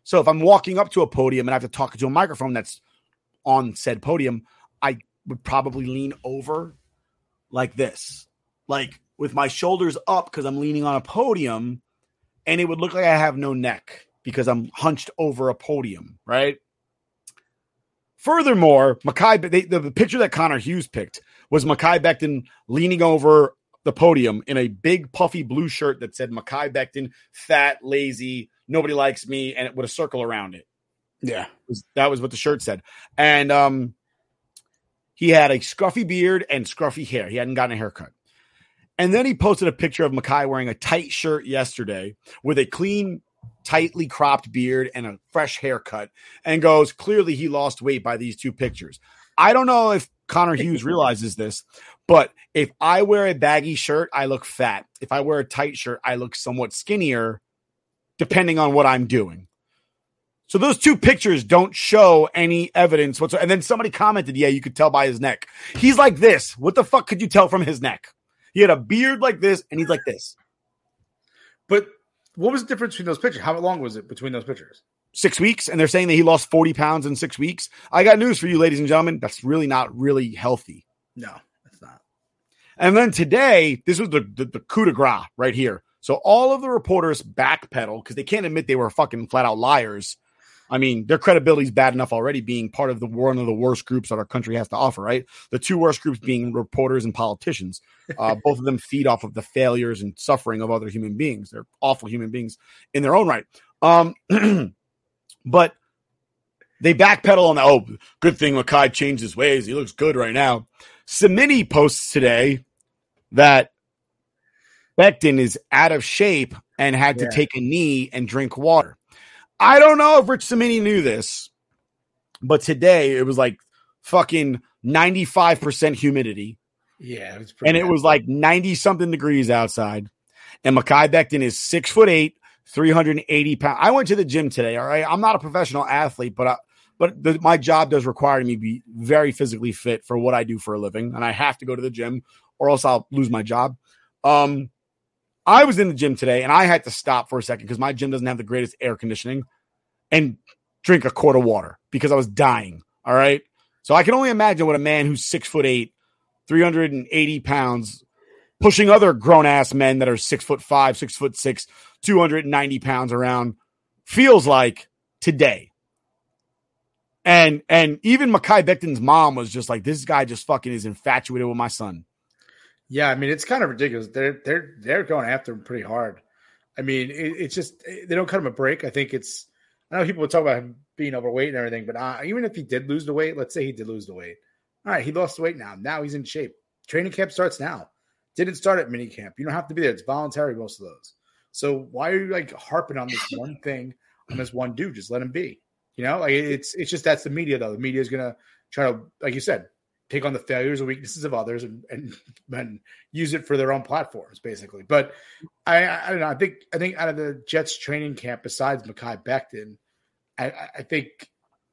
So if I'm walking up to a podium and I have to talk to a microphone that's on said podium, I would probably lean over like this, like with my shoulders up because I'm leaning on a podium, and it would look like I have no neck because I'm hunched over a podium, right? Furthermore, Mekhi, they, the, the picture that Connor Hughes picked was Mekhi Becton leaning over the podium in a big puffy blue shirt that said Mekhi Becton, fat, lazy, nobody likes me, and it with a circle around it Yeah. was that was what the shirt said. And um he had a scruffy beard and scruffy hair. He hadn't gotten a haircut. And then he posted a picture of Mekhi wearing a tight shirt yesterday with a clean, tightly cropped beard and a fresh haircut and goes, clearly he lost weight by these two pictures. I don't know if Connor Hughes realizes this, but if I wear a baggy shirt, I look fat. If I wear a tight shirt, I look somewhat skinnier, depending on what I'm doing. So those two pictures don't show any evidence whatsoever. And then somebody commented, "Yeah, you could tell by his neck. He's like this. What the fuck could you tell from his neck? He had a beard like this, and he's like this. But what was the difference between those pictures? How long was it between those pictures? Six weeks, and they're saying that he lost forty pounds in six weeks. I got news for you, ladies and gentlemen. That's really not really healthy. No, it's not. And then today, this was the the, the coup de grace right here. So all of the reporters backpedal because they can't admit they were fucking flat out liars. I mean, their credibility is bad enough already being part of the one of the worst groups that our country has to offer, right? The two worst groups being reporters and politicians. Uh, both of them feed off of the failures and suffering of other human beings. They're awful human beings in their own right. Um, but they backpedal on the oh, good thing Mekhi changed his ways. He looks good right now. Cimini posts today that Becton is out of shape and had Yeah. to take a knee and drink water. I don't know if Rich Cimini knew this, but today it was like fucking 95% humidity Yeah, it was and it was like 90 something degrees outside. And Mekhi Becton is six foot eight, 380 pounds. I went to the gym today. All right. I'm not a professional athlete, but I, but the, my job does require me to be very physically fit for what I do for a living. And I have to go to the gym or else I'll lose my job. Um, I was in the gym today and I had to stop for a second because my gym doesn't have the greatest air conditioning and drink a quart of water because I was dying. All right. So I can only imagine what a man who's six foot eight, 380 pounds, pushing other grown ass men that are six foot five, six foot six, 290 pounds around feels like today. And and even Mekhi Becton's mom was just like, this guy just fucking is infatuated with my son. Yeah, I mean it's kind of ridiculous. They're they're they're going after him pretty hard. I mean, it, it's just they don't cut him a break. I think it's. I know people would talk about him being overweight and everything, but uh, even if he did lose the weight, let's say he did lose the weight. All right, he lost the weight now. Now he's in shape. Training camp starts now. Didn't start at mini camp. You don't have to be there. It's voluntary most of those. So why are you like harping on this one thing on this one dude? Just let him be. You know, like it's it's just that's the media though. The media is gonna try to, like you said, take on the failures or weaknesses of others and, and and use it for their own platforms, basically. But I, I don't know. I think I think out of the Jets training camp, besides Mekhi Becton, I, I- I think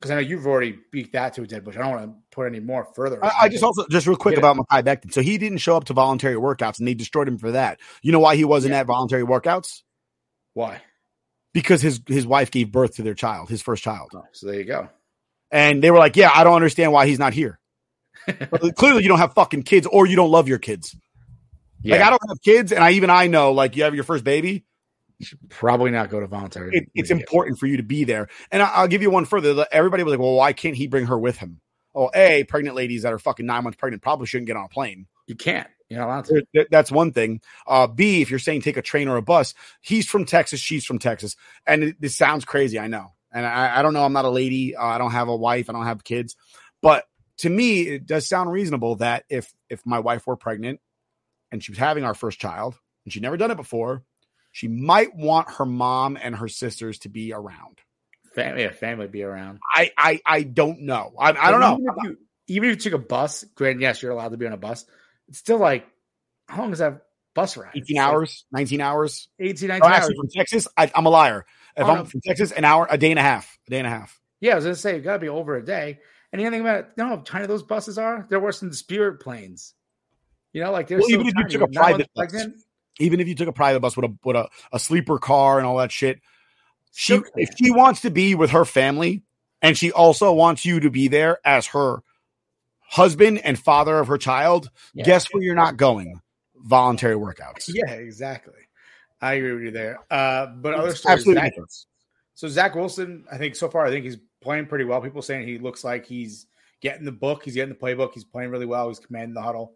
because I know you've already beat that to a dead bush. I don't want to put any more further. I, I just also just real quick Yeah. about Mekhi Becton. So he didn't show up to voluntary workouts and they destroyed him for that. You know why he wasn't at voluntary workouts? why. Because his his wife gave birth to their child, his first child. Oh, so there you go. And they were like, Yeah, I don't understand why he's not here. Clearly you don't have fucking kids or you don't love your kids. Like I don't have kids, and I even I know like you have your first baby. Probably not go to voluntary. It, it's important for you to be there. And I, I'll give you one further. Everybody was like, "Well, why can't he bring her with him?" Oh, a pregnant ladies that are fucking nine months pregnant probably shouldn't get on a plane. You can't. You're not allowed to. That's one thing. Uh, B, if you're saying take a train or a bus, he's from Texas, she's from Texas, and it, this sounds crazy. I know, and I, I don't know. I'm not a lady. Uh, I don't have a wife. I don't have kids, but to me, it does sound reasonable that if if my wife were pregnant and she was having our first child and she'd never done it before, she might want her mom and her sisters to be around. Family, yeah, family be around. I I, I don't know. I, I don't know. Even if, you, even if you took a bus, granted, yes, you're allowed to be on a bus. It's still like, how long is that bus ride? 18 hours, 19 hours. 18, 19 Oh, hours. from Texas, I, I'm a liar. If Oh, I'm no. from Texas, an hour, a day and a half, a day and a half. Yeah, I was gonna say it gotta be over a day. And you think about it, you know how tiny those buses are? They're worse than the Spirit planes. You know, like they're Well, so even if you took a private bus, even if you took a private bus with a with a, a sleeper car and all that shit, she Still if she wants to be with her family and she also wants you to be there as her husband and father of her child, Yeah. guess where you're not going? Voluntary workouts. Yeah, exactly. I agree with you there. Uh, but other stories, absolutely Zach- so Zach Wilson, I think so far, I think he's playing pretty well. People saying he looks like he's getting the book, he's getting the playbook, he's playing really well, he's commanding the huddle.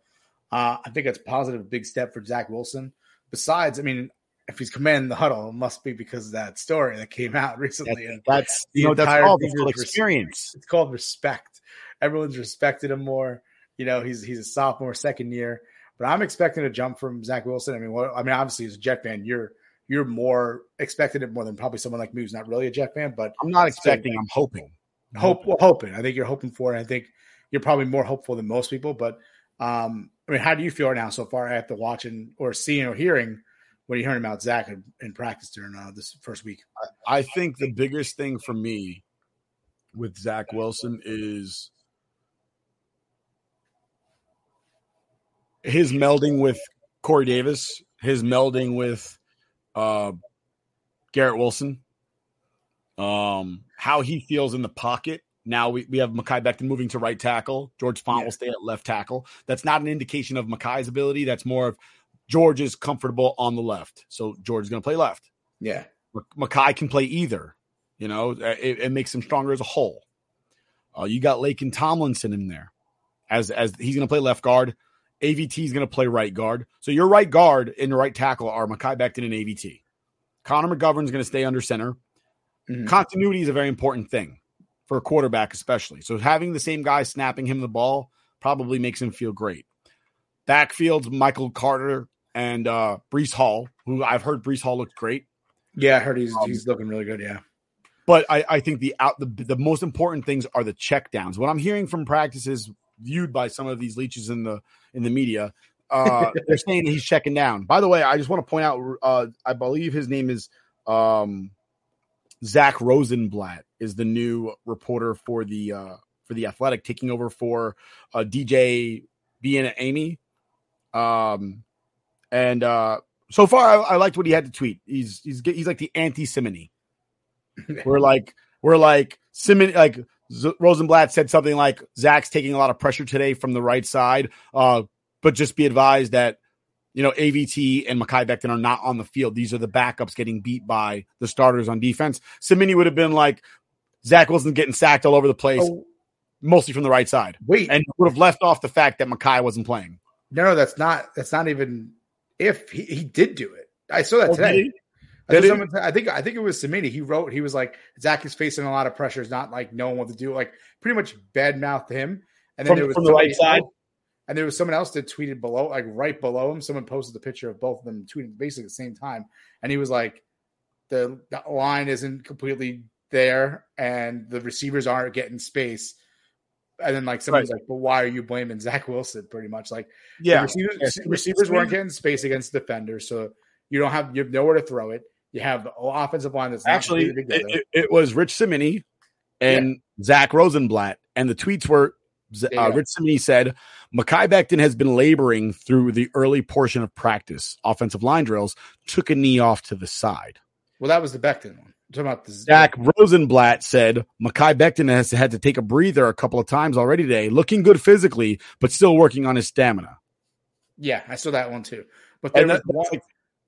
Uh, I think that's a positive, big step for Zach Wilson. Besides, I mean, if he's commanding the huddle, it must be because of that story that came out recently. That's, and that's the you know that's entire all the thing res- experience. It's called respect. Everyone's respected him more. You know, he's he's a sophomore, second year. But I'm expecting a jump from Zach Wilson. I mean, what, I mean, obviously, as a Jet fan, you're you're more expecting it more than probably someone like me who's not really a Jet fan. But I'm not expecting. I'm hoping. hope well, hoping. I think you're hoping for it. I think you're probably more hopeful than most people. But um, I mean, how do you feel right now so far after watching or seeing or hearing what are you hearing about Zach in, in practice during uh, this first week? I think the biggest thing for me with Zach Wilson is his melding with Corey Davis, his melding with uh, Garrett Wilson, um, how he feels in the pocket. Now we, we have Mekhi Becton moving to right tackle. George Fant will stay at left tackle. That's not an indication of Mekhi's ability. That's more of George is comfortable on the left. So George is going to play left. Yeah. Mekhi can play either. You know, uh, it, it makes him stronger as a whole. Uh, you got Laken Tomlinson in there as as he's going to play left guard. AVT is going to play right guard. So your right guard and your right tackle are Mekhi Becton and AVT. Connor McGovern is going to stay under center. Mhm. Continuity is a very important thing for a quarterback, especially. So having the same guy snapping him the ball probably makes him feel great. Backfields, Michael Carter and uh Breece Hall, who I've heard Breece Hall looked great. Yeah, I heard he's Um, he's looking really good. Yeah. But I, I think the out the, the most important things are the check downs. What I'm hearing from practices viewed by some of these leeches in the in the media, uh, they're saying he's checking down. By the way, I just want to point out, uh, I believe his name is um, Zach Rosenblatt is the new reporter for the uh, for the Athletic, taking over for uh, DJ Bien-Aime. Um, and uh, so far, I, I liked what he had to tweet. He's he's he's like the anti Cimini. we're like we're like Simon like Z- Rosenblatt said something like Zach's taking a lot of pressure today from the right side. Uh, but just be advised that you know AVT and Mekhi Becton are not on the field. These are the backups getting beat by the starters on defense. Cimini would have been like Zach Wilson getting sacked all over the place, Oh. mostly from the right side, Wait, and would have left off the fact that Mekhi wasn't playing. no, no, that's not that's not even if he, he did do it. I saw that Oh, today. I, saw Did someone I think I think it was Cimini. He wrote he was like Zach is facing a lot of pressure. Not like knowing what to do. Like pretty much bad mouthed him. And then From- there was from the right side? else- And there was someone else that tweeted below, like right below him. Someone posted the picture of both of them tweeting basically at the same time, and he was like, "the, the line isn't completely there, and the receivers aren't getting space." And then like someone's like, "But why are you blaming Zach Wilson?" Pretty much like, the Yeah, receivers, Yes. receivers weren't getting space against defenders, so you don't have you have nowhere to throw it. You have the offensive line that's Actually, it, it, was Rich Cimini and Zach Rosenblatt, and the tweets were uh, yeah. Rich Cimini said, "Mekhi Becton has been laboring through the early portion of practice. Offensive line drills took a knee off to the side." well, that was the Becton one. I'm talking about the Zach Rosenblatt said, "Mekhi Becton has had to take a breather a couple of times already today, looking good physically, but still working on his stamina." Yeah, I saw that one too. But there And was that- one,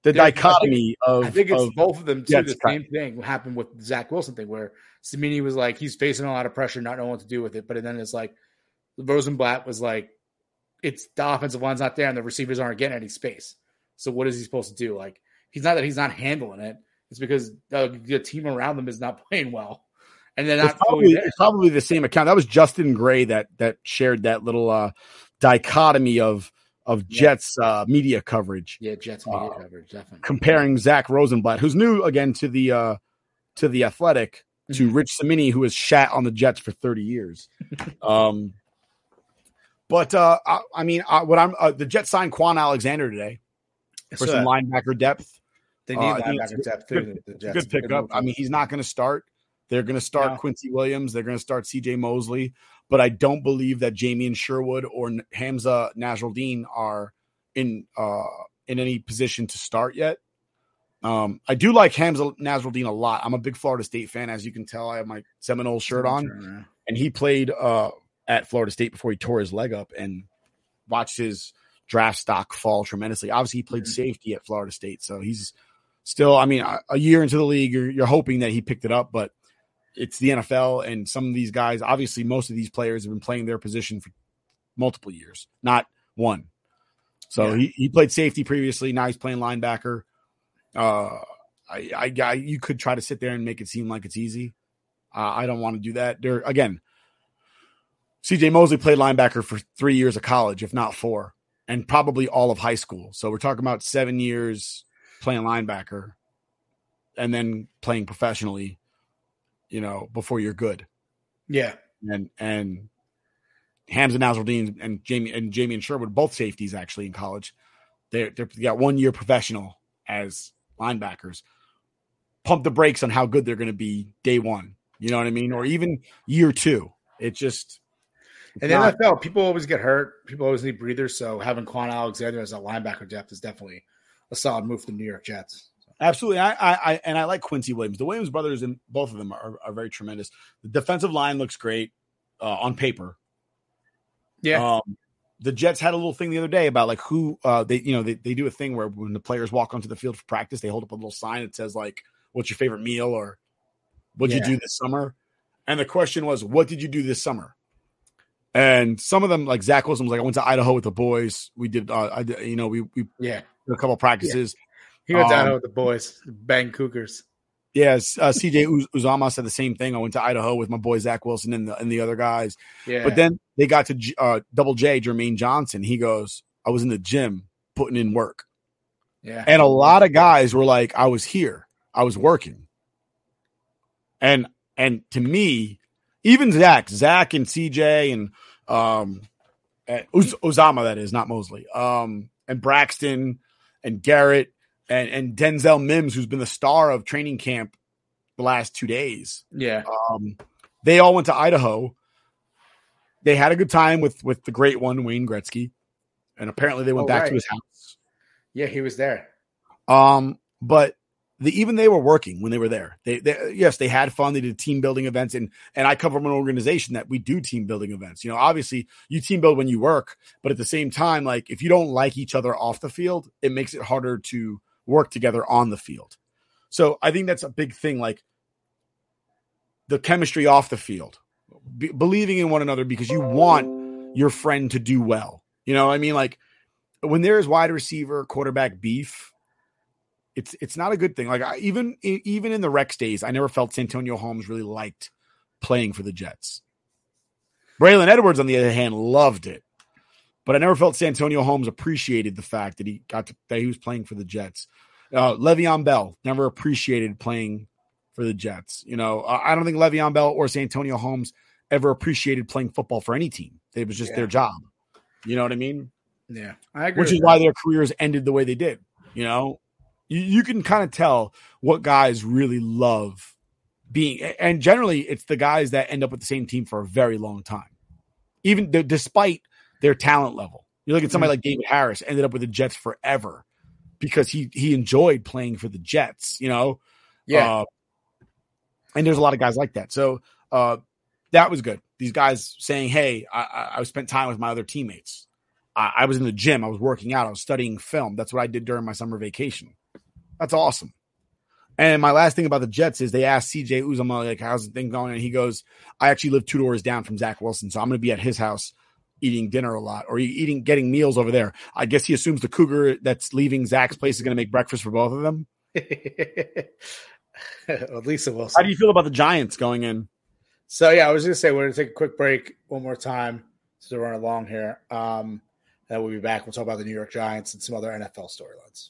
the there's- I think- dichotomy of I think it's of both of them too. Jets The same thing happened with the Zach Wilson thing, where Cimini was like he's facing a lot of pressure, not knowing what to do with it. But then it's like Rosenblatt was like, it's the offensive line's not there, and the receivers aren't getting any space. So what is he supposed to do? Like he's not that he's not handling it. It's because the, the team around them is not playing well, and they're It's probably, it's probably the same account. That was Justin Gray that that shared that little uh, dichotomy of of Jets uh, media coverage, Yeah, Jets media Uh, coverage definitely. comparing Zach Rosenblatt, who's new again to the uh, to the Athletic, to Mm-hmm. Rich Cimini, who has shat on the Jets for thirty years. um, but uh, I, I mean, I, what I'm uh, the Jets signed Kwon Alexander today for So some linebacker depth. they need Uh, I think it's linebacker depth good- too. the- the Jets. good pickup. I mean, he's not going to start. They're going to start No. Quincy Williams. They're going to start C.J. Mosley, but I don't believe that Jamien Sherwood or Hamsah Nasirildeen are in uh, in any position to start yet. Um, I do like Hamsah Nasirildeen a lot. I'm a big Florida State fan, as you can tell. I have my Seminole shirt on, and he played uh, at Florida State before he tore his leg up, and watched his draft stock fall tremendously. Obviously, he played safety at Florida State, so he's still. I mean, a, a year into the league, you're, you're hoping that he picked it up, but it's the NFL, and some of these guys, obviously, most of these players have been playing their position for multiple years, not one. So Yeah. he, he played safety previously. Now he's playing linebacker. Uh, I, I, I, you could try to sit there and make it seem like it's easy. Uh, I don't want to do that. There again, CJ Mosley played linebacker for three years of college, if not four, and probably all of high school. So we're talking about seven years playing linebacker and then playing professionally, you know, before you're good. Yeah, And and Hamsah Nasirildeen and Jamie and Jamien Sherwood, both safeties actually in college. They're, they're they got one year professional as linebackers. Pump the brakes on how good they're going to be day one. You know what I mean? Or even year two. It just And the not- NFL, people always get hurt. People always need breathers. So having Kwon Alexander as a linebacker depth is definitely a solid move for the New York Jets. Absolutely, I, I, I, and I like Quincy Williams. The Williams brothers and both of them are, are very tremendous. The defensive line looks great uh, on paper. Yeah. Um, the Jets had a little thing the other day about like who uh, they, you know, they, they do a thing where when the players walk onto the field for practice, they hold up a little sign that says like, "What's your favorite meal?" or "What'd Yeah. you do this summer?" And the question was, "What did you do this summer?" And some of them, like Zach Wilson, was like, "I went to Idaho with the boys. We did, uh, I did, you know, we we Yeah. did a couple practices." He went Um, down with the boys, Bang Cougars. Yes, uh, CJ Uz- Uzomah said the same thing. I went to Idaho with my boy Zach Wilson and the and the other guys. Yeah. But then they got to uh, Double J, Jermaine Johnson. He goes, "I was in the gym putting in work," yeah. and a lot of guys were like, "I was here, I was working." And and to me, even Zach, Zach and CJ and um, and Uz- Uzomah, that is not Mosley, um, and Braxton and Garrett and and Denzel Mims, who's been the star of training camp the last two days. yeah. Um, they all went to Idaho. They had a good time with with the great one, Wayne Gretzky, and apparently they went Oh, back right. to his house. Yeah, he was there. Um, but the, even they were working when they were there. They, they yes, they had fun. They did team building events, and and I come from an organization that we do team building events. You know, obviously you team build when you work, but at the same time, like if you don't like each other off the field, it makes it harder to work together on the field. So I think that's a big thing. Like the chemistry off the field, be, believing in one another because you want your friend to do well. You know, I mean, like when there is wide receiver quarterback beef, it's it's not a good thing. Like I, even even in the Rex days, I never felt Santonio Holmes really liked playing for the Jets. Braylon Edwards, on the other hand, loved it, but I never felt Santonio Holmes appreciated the fact that he got to, that he was playing for the Jets. Uh, Le'Veon Bell never appreciated playing for the Jets. You know, I don't think Le'Veon Bell or Santonio Holmes ever appreciated playing football for any team. It was just Yeah. their job. You know what I mean? Yeah. I agree. which is that. why their careers ended the way they did. You know, you, you can kind of tell what guys really love being, and generally it's the guys that end up with the same team for a very long time, even despite their talent level. You look at somebody like David Harris, ended up with the Jets forever because he he enjoyed playing for the Jets. You know, Yeah. Uh, and there's a lot of guys like that. So uh, that was good. These guys saying, "Hey, I, I, I spent time with my other teammates. I, I, I was in the gym. I was working out. I was studying film. That's what I did during my summer vacation. That's awesome. And my last thing about the Jets is they asked CJ Uzomah, like, how's the thing going? And he goes, I actually live two doors down from Zach Wilson. So I'm going to be at his house eating dinner a lot or eating, getting meals over there. I guess he assumes the cougar that's leaving Zach's place is going to make breakfast for both of them. At Lisa Wilson. How do you feel about the Giants going in? So yeah, I was going to say we're going to take a quick break one more time to run along here. Um, and we'll be back. We'll talk about the New York Giants and some other NFL storylines.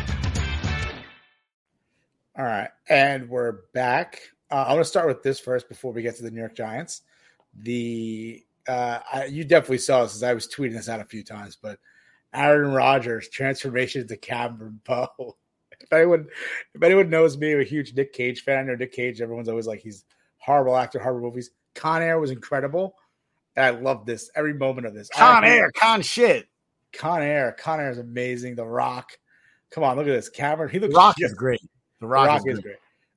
All right, and we're back. Uh, I want to start with this first before we get to the New York Giants. The uh, I, you definitely saw this as I was tweeting this out a few times, but Aaron Rodgers transformation to Cameron Poe. if anyone, if anyone knows me, I'm a huge Nick Cage fan. I know Nick Cage. Everyone's always like he's horrible actor, horrible movies. Con Air was incredible, and I love this every moment of this. Con Air, con shit. Con Air, Con Air is amazing. The Rock, come on, look at this. Cameron, he looks Rock just- is great. The The Rock, Rock, is, is great.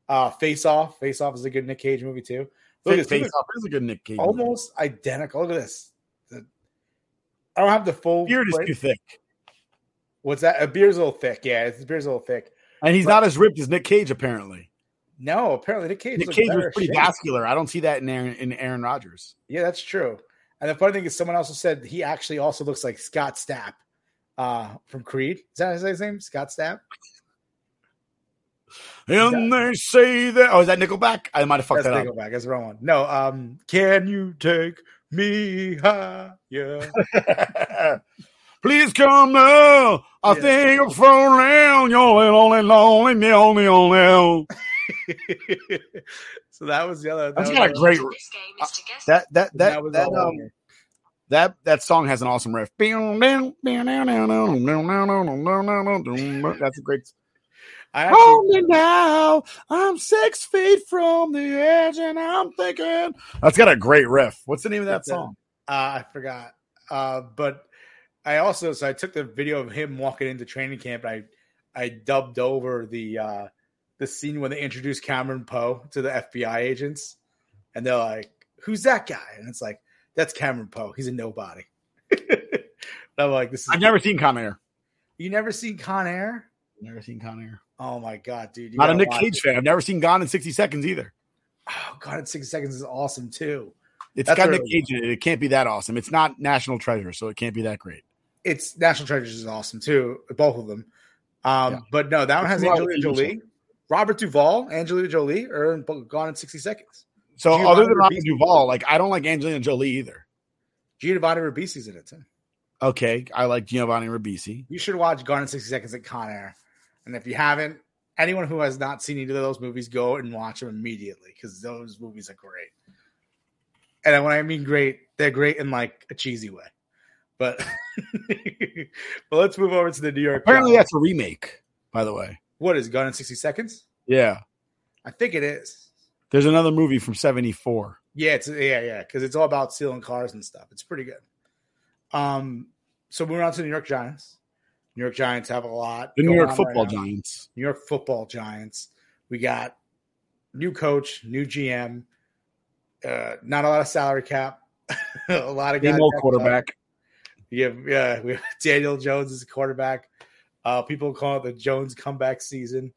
Uh, Face Off, Face Off is a good Nick Cage movie too. Look at Face. Off is a good Nick Cage. movie. almost identical. Look at this. The- I don't have the full beard is too thick, What's that? A beard's a little thick. Yeah, his beard's a little thick. and he's But- not as ripped as Nick Cage. Apparently, No, apparently Nick Cage. Nick Cage was pretty shape. vascular. I don't see that in Aaron in Aaron Rodgers. Yeah, that's true. And the funny thing is, someone also said he actually also looks like Scott Stapp uh, from Creed. Is that his name? Scott Stapp. And they say that. Oh, is that Nickelback? I might have fucked That's that up. Nickelback. That's the wrong one. No. Um, can you take me higher? Please come now. I Yeah. think I'm falling. You're lonely, lonely, lonely, lonely. so that was the other. That's that got a was- great. uh, that that that that was that um on that that song has an awesome riff. That's a great. I actually, Hold me now. I'm six feet from the edge, and I'm thinking. That's got a great riff. What's the name of that song? Uh, I forgot. Uh, but I also so I took the video of him walking into training camp. And I I dubbed over the uh, the scene when they introduced Cameron Poe to the FBI agents, and they're like, "Who's that guy?" And it's like, "That's Cameron Poe. He's a nobody." I'm like, "This is." I've never seen Con Air. You never seen Con Air? Never seen Con Air. Oh my god, dude! You Not a Nick Cage it. fan. I've never seen Gone in 60 Seconds either. Oh god, in sixty seconds is awesome too. It's That's got Nick Cage in it. It can't be that awesome. It's not National Treasure, so it can't be that great. It's National Treasures is awesome too, both of them. Um, Yeah. but no, that one has It's Angelina Jolie, Robert Duvall, Angelina Jolie, in Gone in sixty seconds. So Giovanni other than Robert. Duvall, like I don't like Angelina Jolie either. Giovanni Ribisi's in it too. Okay, I like Giovanni Ribisi. You should watch Gone in sixty seconds at Con Air, and if you haven't, anyone who has not seen either of those movies, go and watch them immediately because those movies are great. And when I mean great, they're great in like a cheesy way. But but let's move over to the New York. Apparently, Giants. that's a remake. By the way, what is Gone in sixty seconds? yeah. I think it is. There's another movie from '74. Yeah, it's yeah, yeah, because it's all about stealing cars and stuff. It's pretty good. Um, so moving on to the New York Giants. New York Giants have a lot. The New York Football right. Giants. New York Football Giants. We got new coach, new GM. Uh, not a lot of salary cap. a lot of guys. Same old up. quarterback. Yeah, yeah. We have Daniel Jones as a quarterback. Uh, people call it the Jones comeback season.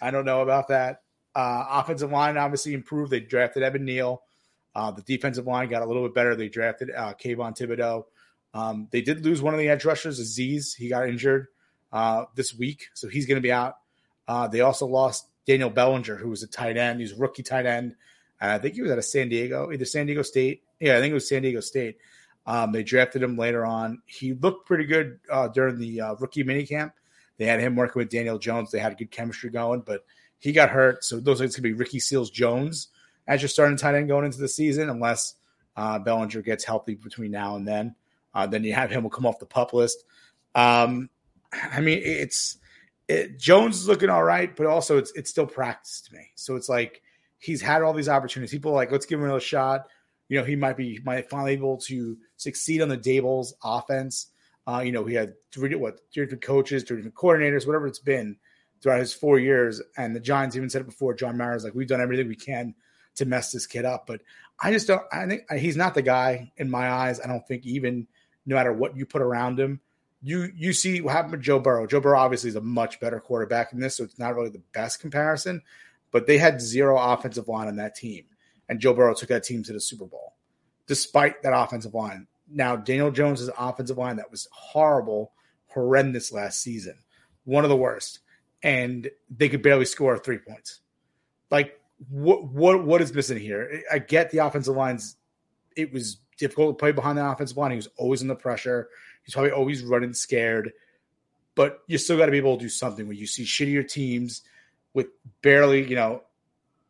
I don't know about that. Uh, offensive line obviously improved. They drafted Evan Neal. Uh, the defensive line got a little bit better. They drafted uh, Kayvon Thibodeaux. Um, they did lose one of the edge rushers, Azeez. He got injured uh, this week, so he's going to be out. Uh, they also lost Daniel Bellinger, who was a tight end. He's a rookie tight end. And I think he was out of San Diego, either San Diego State. Yeah, I think it was San Diego State. Um, they drafted him later on. He looked pretty good uh, during the uh, rookie minicamp. They had him working with Daniel Jones. They had good chemistry going, but he got hurt. So those it's going to be Ricky Seals Jones as your starting tight end going into the season, unless uh, Bellinger gets healthy between now and then. Uh, then you have him will come off the pup list. Um, I mean, it's it, Jones is looking all right, but also it's it's still practice to me. So it's like he's had all these opportunities. People are like, let's give him another shot. You know, he might be might finally able to succeed on the Daboll's offense. Uh, you know, he had three what three different coaches, three different coordinators, whatever it's been throughout his four years. And the Giants even said it before. John Mara's like, we've done everything we can to mess this kid up, but I just don't. I think he's not the guy in my eyes. I don't think even no matter what you put around him, you you see what happened with Joe Burrow. Joe Burrow obviously is a much better quarterback in this, so it's not really the best comparison. But they had zero offensive line on that team, and Joe Burrow took that team to the Super Bowl, despite that offensive line. Now Daniel Jones' offensive line that was horrible, horrendous last season, one of the worst, and they could barely score three points. Like what what what is missing here? I get the offensive lines. It was difficult to play behind the offensive line. He was always in the pressure. He's probably always running scared. But you still got to be able to do something when you see shittier teams with barely, you know,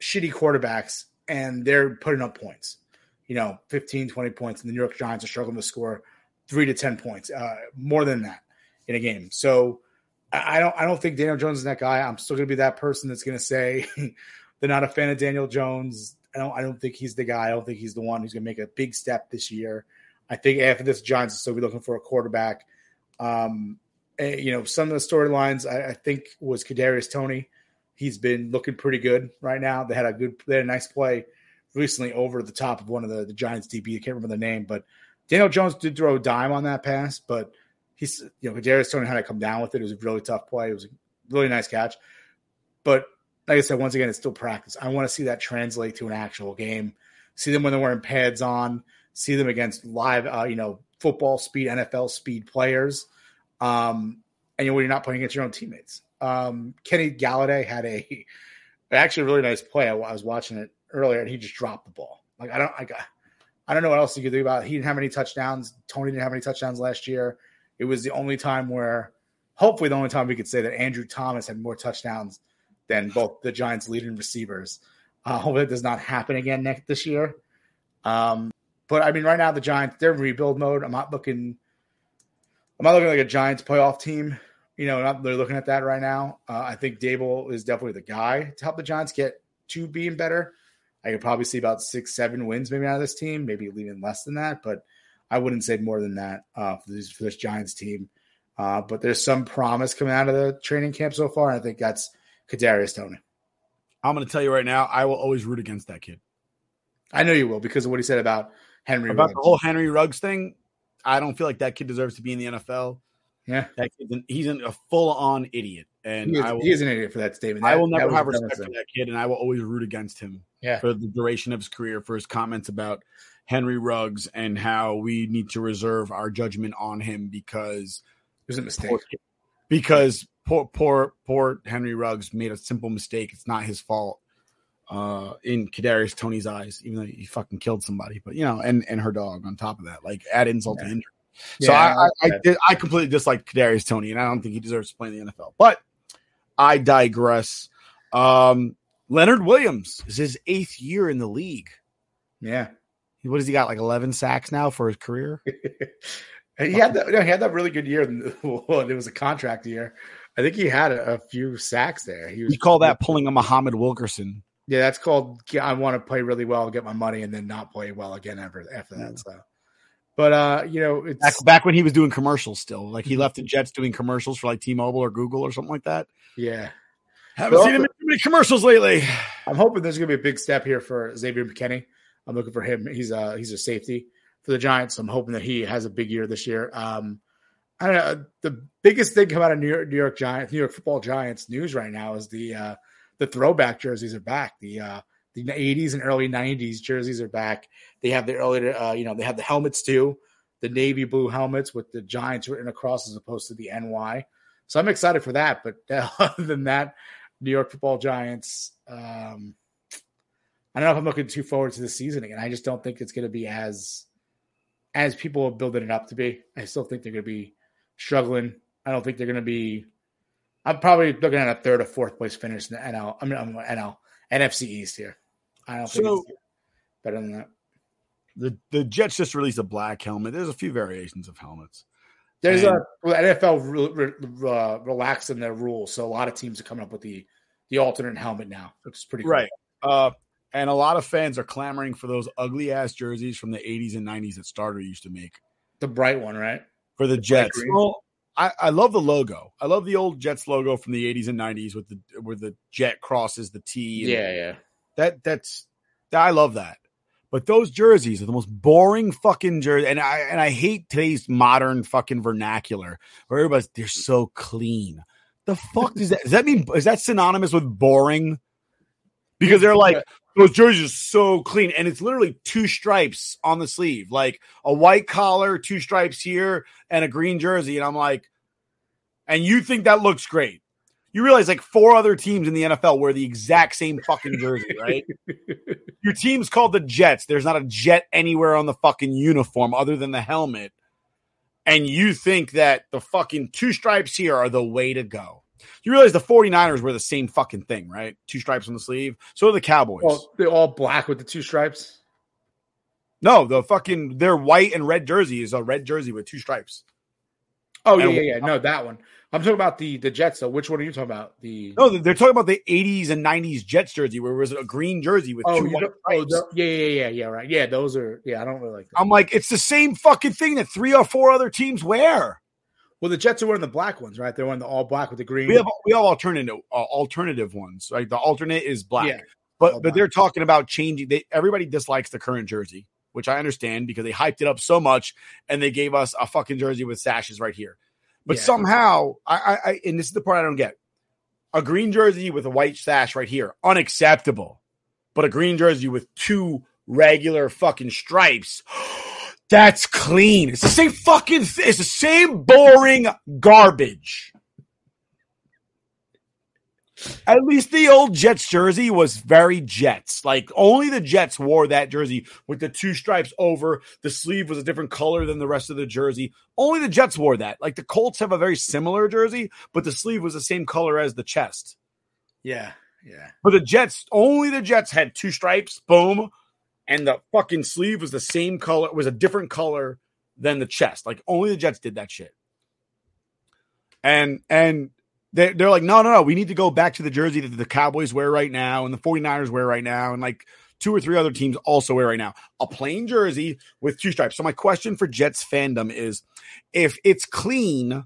shitty quarterbacks and they're putting up points. You know, 15, 20 points, and the New York Giants are struggling to score three to 10 points, uh, more than that in a game. So I don't I don't think Daniel Jones is that guy. I'm still gonna be that person that's gonna say they're not a fan of Daniel Jones. I don't I don't think he's the guy. I don't think he's the one who's gonna make a big step this year. I think after this, Giants will still be looking for a quarterback. Um, and, you know, some of the storylines I, I, think was Kadarius Toney. He's been looking pretty good right now. They had a good, they had a nice play recently over the top of one of the, the Giants DB. I can't remember the name, but Daniel Jones did throw a dime on that pass, but he's you know Kadarius Toney had to come down with it. It was a really tough play. It was a really nice catch, but like I said, once again, it's still practice. I want to see that translate to an actual game. See them when they're wearing pads on see them against live, uh, you know, football speed, NFL speed players. Um, and you know, when you're not playing against your own teammates. Um, Kenny Golladay had a actually a really nice play. I, I, was watching it earlier, and he just dropped the ball. Like I don't, I, I don't know what else you could do about. It. He didn't have any touchdowns. Toney didn't have any touchdowns last year. It was the only time where, hopefully, the only time we could say that Andrew Thomas had more touchdowns than both the Giants' leading receivers. Uh, that does not happen again next this year. Um, but I mean, right now the Giants they're in rebuild mode. I'm not looking. I'm not looking like a Giants playoff team. You know, not really looking at that right now. Uh, I think Daboll is definitely the guy to help the Giants get to being better. I could probably see about six, seven wins maybe out of this team, maybe even less than that, but I wouldn't say more than that uh, for this for this Giants team. Uh, but there's some promise coming out of the training camp so far, and I think that's Kadarius Toney. I'm going to tell you right now, I will always root against that kid. I know you will because of what he said about Henry about Ruggs. the whole Henry Ruggs thing. I don't feel like that kid deserves to be in the NFL. Yeah, that kid's an, he's an, a full on idiot, and he is, I will, he is, an idiot for that statement. That, I will never have respect for that kid, and I will always root against him. Yeah. for the duration of his career for his comments about Henry Ruggs and how we need to reserve our judgment on him because it was a mistake. Poor, because poor poor poor Henry Ruggs made a simple mistake. It's not his fault uh, in Kadarius Toney's eyes, even though he fucking killed somebody. But you know, and and her dog on top of that, like add insult yeah. to injury. So yeah, I I, I, I, completely dislike Kadarius Tony, and I don't think he deserves to play in the NFL. But I digress. Um, Leonard Williams is his eighth year in the league. Yeah, what has he got? Like eleven sacks now for his career. he had that. He had that really good year. Well, it was a contract year. I think he had a, a few sacks there. He was. You call that pulling a Muhammad Wilkerson? Yeah, that's called. I want to play really well, get my money, and then not play well again ever after that. So, but uh, you know, it's back, back when he was doing commercials still. Like he left the Jets doing commercials for like T-Mobile or Google or something like that. Yeah, haven't seen him in too many commercials lately. I'm hoping there's going to be a big step here for Xavier McKinney. I'm looking for him. He's a he's a safety for the Giants. So I'm hoping that he has a big year this year. Um, I don't know. The biggest thing come out of New York, New York Giants, New York Football Giants news right now is the uh, the throwback jerseys are back. The uh, the 80s and early 90s jerseys are back. They have the early, uh, you know, they have the helmets too. the navy blue helmets with the Giants written across as opposed to the NY. So I'm excited for that. But other than that, New York Football Giants. Um, I don't know if I'm looking too forward to the season again. I just don't think it's going to be as as people are building it up to be. I still think they're going to be struggling. I don't think they're going to be. I'm probably looking at a third or fourth place finish in the NL. I mean, I'm NL NFC East here. I don't think So- it's better than that. The the Jets just released a black helmet. There's a few variations of helmets. There's And- a well, NFL re, re, uh, relaxing their rules, so a lot of teams are coming up with the the alternate helmet now, which is pretty cool. Right. Uh, and a lot of fans are clamoring for those ugly ass jerseys from the 80s and 90s that Starter used to make The bright one, right? for the Jets. Well, I, I love the logo. I love the old Jets logo from the 80s and 90s with the where the jet crosses the T. Yeah, yeah. That that's I love that. But those jerseys are the most boring fucking jersey, and I and I hate today's modern fucking vernacular where everybody's they're so clean. The fuck does that? Does that mean is that synonymous with boring? Because they're like those jerseys are so clean, and it's literally two stripes on the sleeve, like a white collar, two stripes here, and a green jersey. And I'm like, and you think that looks great? You realize like four other teams in the NFL wear the exact same fucking jersey, right? Your team's called the Jets. There's not a jet anywhere on the fucking uniform other than the helmet. And you think that the fucking two stripes here are the way to go. You realize the 49ers wear the same fucking thing, right? Two stripes on the sleeve. So do the Cowboys. Well, they're all black with the two stripes. no, the fucking their white and red jersey is a red jersey with two stripes. Oh yeah, yeah, yeah. No, that one. I'm talking about the the Jets. though. which one are you talking about? The No, they're talking about the 80s and 90s Jets jersey where it was a green jersey with oh, two white oh, the- yeah, yeah, yeah, yeah. Right. Yeah, those are. Yeah, I don't really like. That. I'm like, it's the same fucking thing that three or four other teams wear. Well, the Jets are wearing the black ones, right? They're wearing the all black with the green. We have we have alternative uh, alternative ones. Right, the alternate is black, Yeah. but but black. they're talking about changing. They everybody dislikes the current jersey, which I understand because they hyped it up so much, and they gave us a fucking jersey with sashes right here. But Yeah. somehow, I, I, I and this is the part I don't get: a green jersey with a white sash right here, unacceptable. But a green jersey with two regular fucking stripes. That's clean. It's the same fucking. Th- it's the same boring garbage. At least the old Jets jersey was very Jets. Like only the Jets wore that jersey with the two stripes over. The sleeve was a different color than the rest of the jersey. Only the Jets wore that. Like the Colts have a very similar jersey, but the sleeve was the same color as the chest. Yeah, yeah. But the Jets, only the Jets had two stripes, boom, and the fucking sleeve was the same color, was a different color than the chest. Like only the Jets did that shit. And and they they're like, no, no, no, we need to go back to the jersey that the Cowboys wear right now and the 49ers wear right now, and like two or three other teams also wear right now. A plain jersey with two stripes. So my question for Jets fandom is if it's clean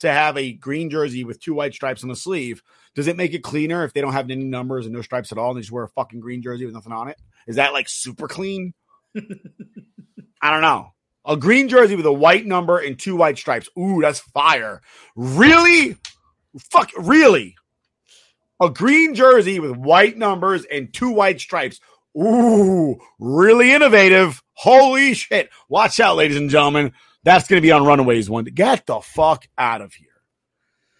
to have a green jersey with two white stripes on the sleeve, does it make it cleaner if they don't have any numbers and no stripes at all and they just wear a fucking green jersey with nothing on it? Is that like super clean? I don't know. A green jersey with a white number and two white stripes. Ooh, that's fire. Really? Fuck, really? A green jersey with white numbers and two white stripes. Ooh, really innovative. Holy shit. Watch out, ladies and gentlemen. That's going to be on Runaways one. Get the fuck out of here.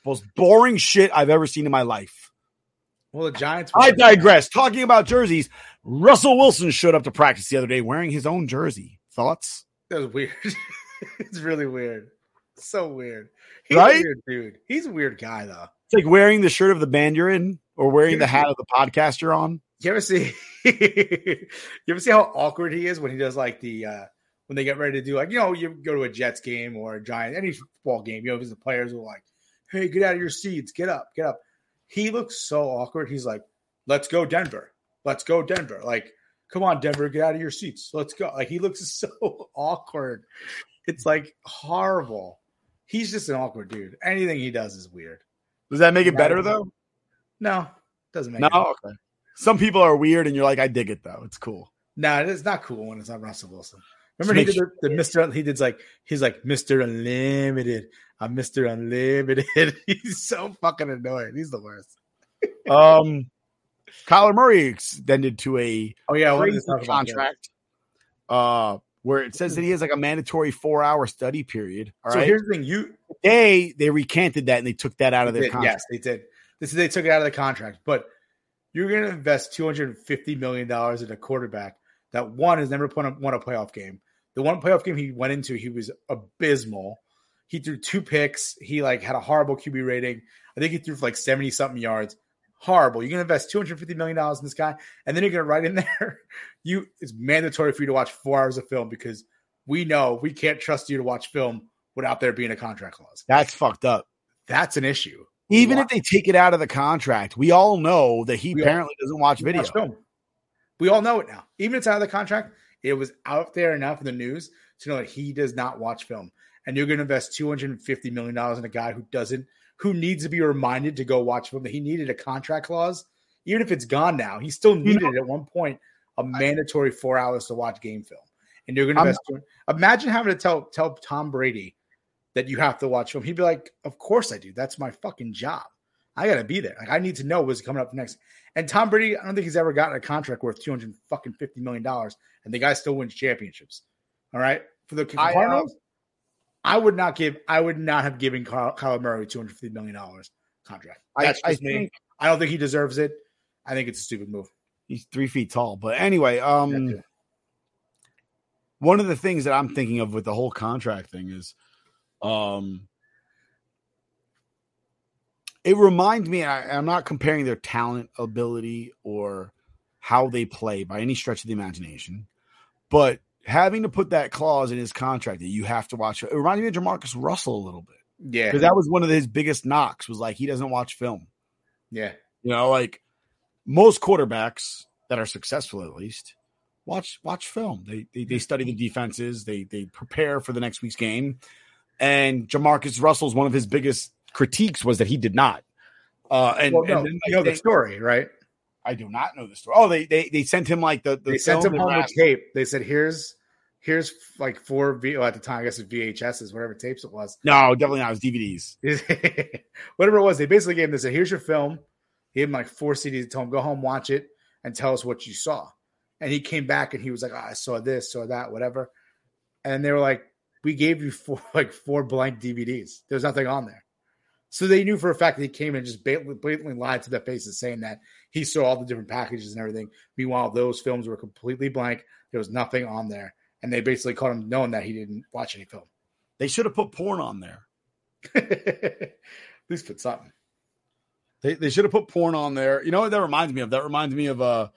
Most boring shit I've ever seen in my life. Well, the Giants. I digress. Talking about jerseys, Russell Wilson showed up to practice the other day wearing his own jersey. Thoughts? That was weird. it's really weird. So weird. He's Right? a weird dude. He's a weird guy though. It's like wearing the shirt of the band you're in or wearing the hat of the podcast you're on. You ever see? you ever see how awkward he is when he does like the uh when they get ready to do like you know you go to a Jets game or a Giant any football game. You know, because the players are like, "Hey, get out of your seats, get up, get up." He looks so awkward. He's like, "Let's go Denver, let's go Denver." Like, come on, Denver, get out of your seats, let's go. Like he looks so awkward. It's like horrible. He's just an awkward dude. Anything he does is weird. Does that make it better though? No, doesn't make No, it. okay. Some people are weird, and you're like, I dig it though. It's cool. No, it's not cool when it's not Russell Wilson. Remember he did make the, the Mister. He did like he's like Mister Unlimited. I'm Mister Unlimited. he's so fucking annoying. He's the worst. Um, Kyler Murray extended to a Oh yeah, I wanted to crazy contract. Uh, where it says that he has like a mandatory four hour study period. All so right. here's the thing: you they they recanted that and they took that out of their did, contract. Yes, they did. This is they took it out of the contract, but you're going to invest 250 million dollars in a quarterback that one has never won a, won a playoff game. The one playoff game he went into, he was abysmal. He threw two picks. He like had a horrible QB rating. I think he threw for like 70 something yards. Horrible. You're going to invest 250 million dollars in this guy, and then you're going to write in there, you it's mandatory for you to watch four hours of film because we know we can't trust you to watch film without there being a contract clause. That's fucked up. That's an issue. Even if they take it out of the contract, we all know that he We all- apparently doesn't watch video. film. We all know it now. Even if it's out of the contract, it was out there enough in the news to know that he does not watch film. And you're going to invest two hundred and fifty million dollars in a guy who doesn't, who needs to be reminded to go watch film. He needed a contract clause, even if it's gone now. He still needed at one point a mandatory four hours to watch game film. And you're going to I'm- imagine having to tell tell Tom Brady that you have to watch film. He'd be like, "Of course I do. That's my fucking job. I got to be there. Like I need to know what's coming up next." And Tom Brady, I don't think he's ever gotten a contract worth two hundred fucking fifty million dollars, and the guy still wins championships. All right, for the Cardinals, I would not give. I would not have given Kyle, Kyle Murray two hundred fifty million dollars contract. I- That's I just me. think- I don't think he deserves it. I think it's a stupid move. He's three feet tall. But anyway, um, one of the things that I'm thinking of with the whole contract thing is, um, it reminds me. I, I'm not comparing their talent, ability, or how they play by any stretch of the imagination, but having to put that clause in his contract that you have to watch. It reminds me of Jamarcus Russell a little bit Yeah, because that was one of his biggest knocks. Was like he doesn't watch film. yeah. You know, like most quarterbacks that are successful, at least, watch watch film. They they, they study the defenses. They they prepare for the next week's game. And Jamarcus Russell's one of his biggest critiques was that he did not. Uh, and, well, no, and then you know the story, right? I do not know the story. Oh, they they they sent him like the, the they sent him home with tape. They said, "Here's, here's like four V well, at the time. I guess it's VHSs, whatever tapes it was, No, definitely not. It was DVDs. whatever it was." They basically gave him. They said, "Here's your film." He gave him like four CDs. Told him, "Go home, watch it, and tell us what you saw." And he came back and he was like, oh, "I saw this, saw that, whatever." And they were like, "We gave you four like four blank DVDs. There's nothing on there." So they knew for a fact that he came and just blatantly lied to their faces, saying that he saw all the different packages and everything. Meanwhile, those films were completely blank. There was nothing on there, and they basically caught him knowing that he didn't watch any film. They should have put porn on there. At least put something. They they should have put porn on there. You know what that reminds me of? That reminds me of uh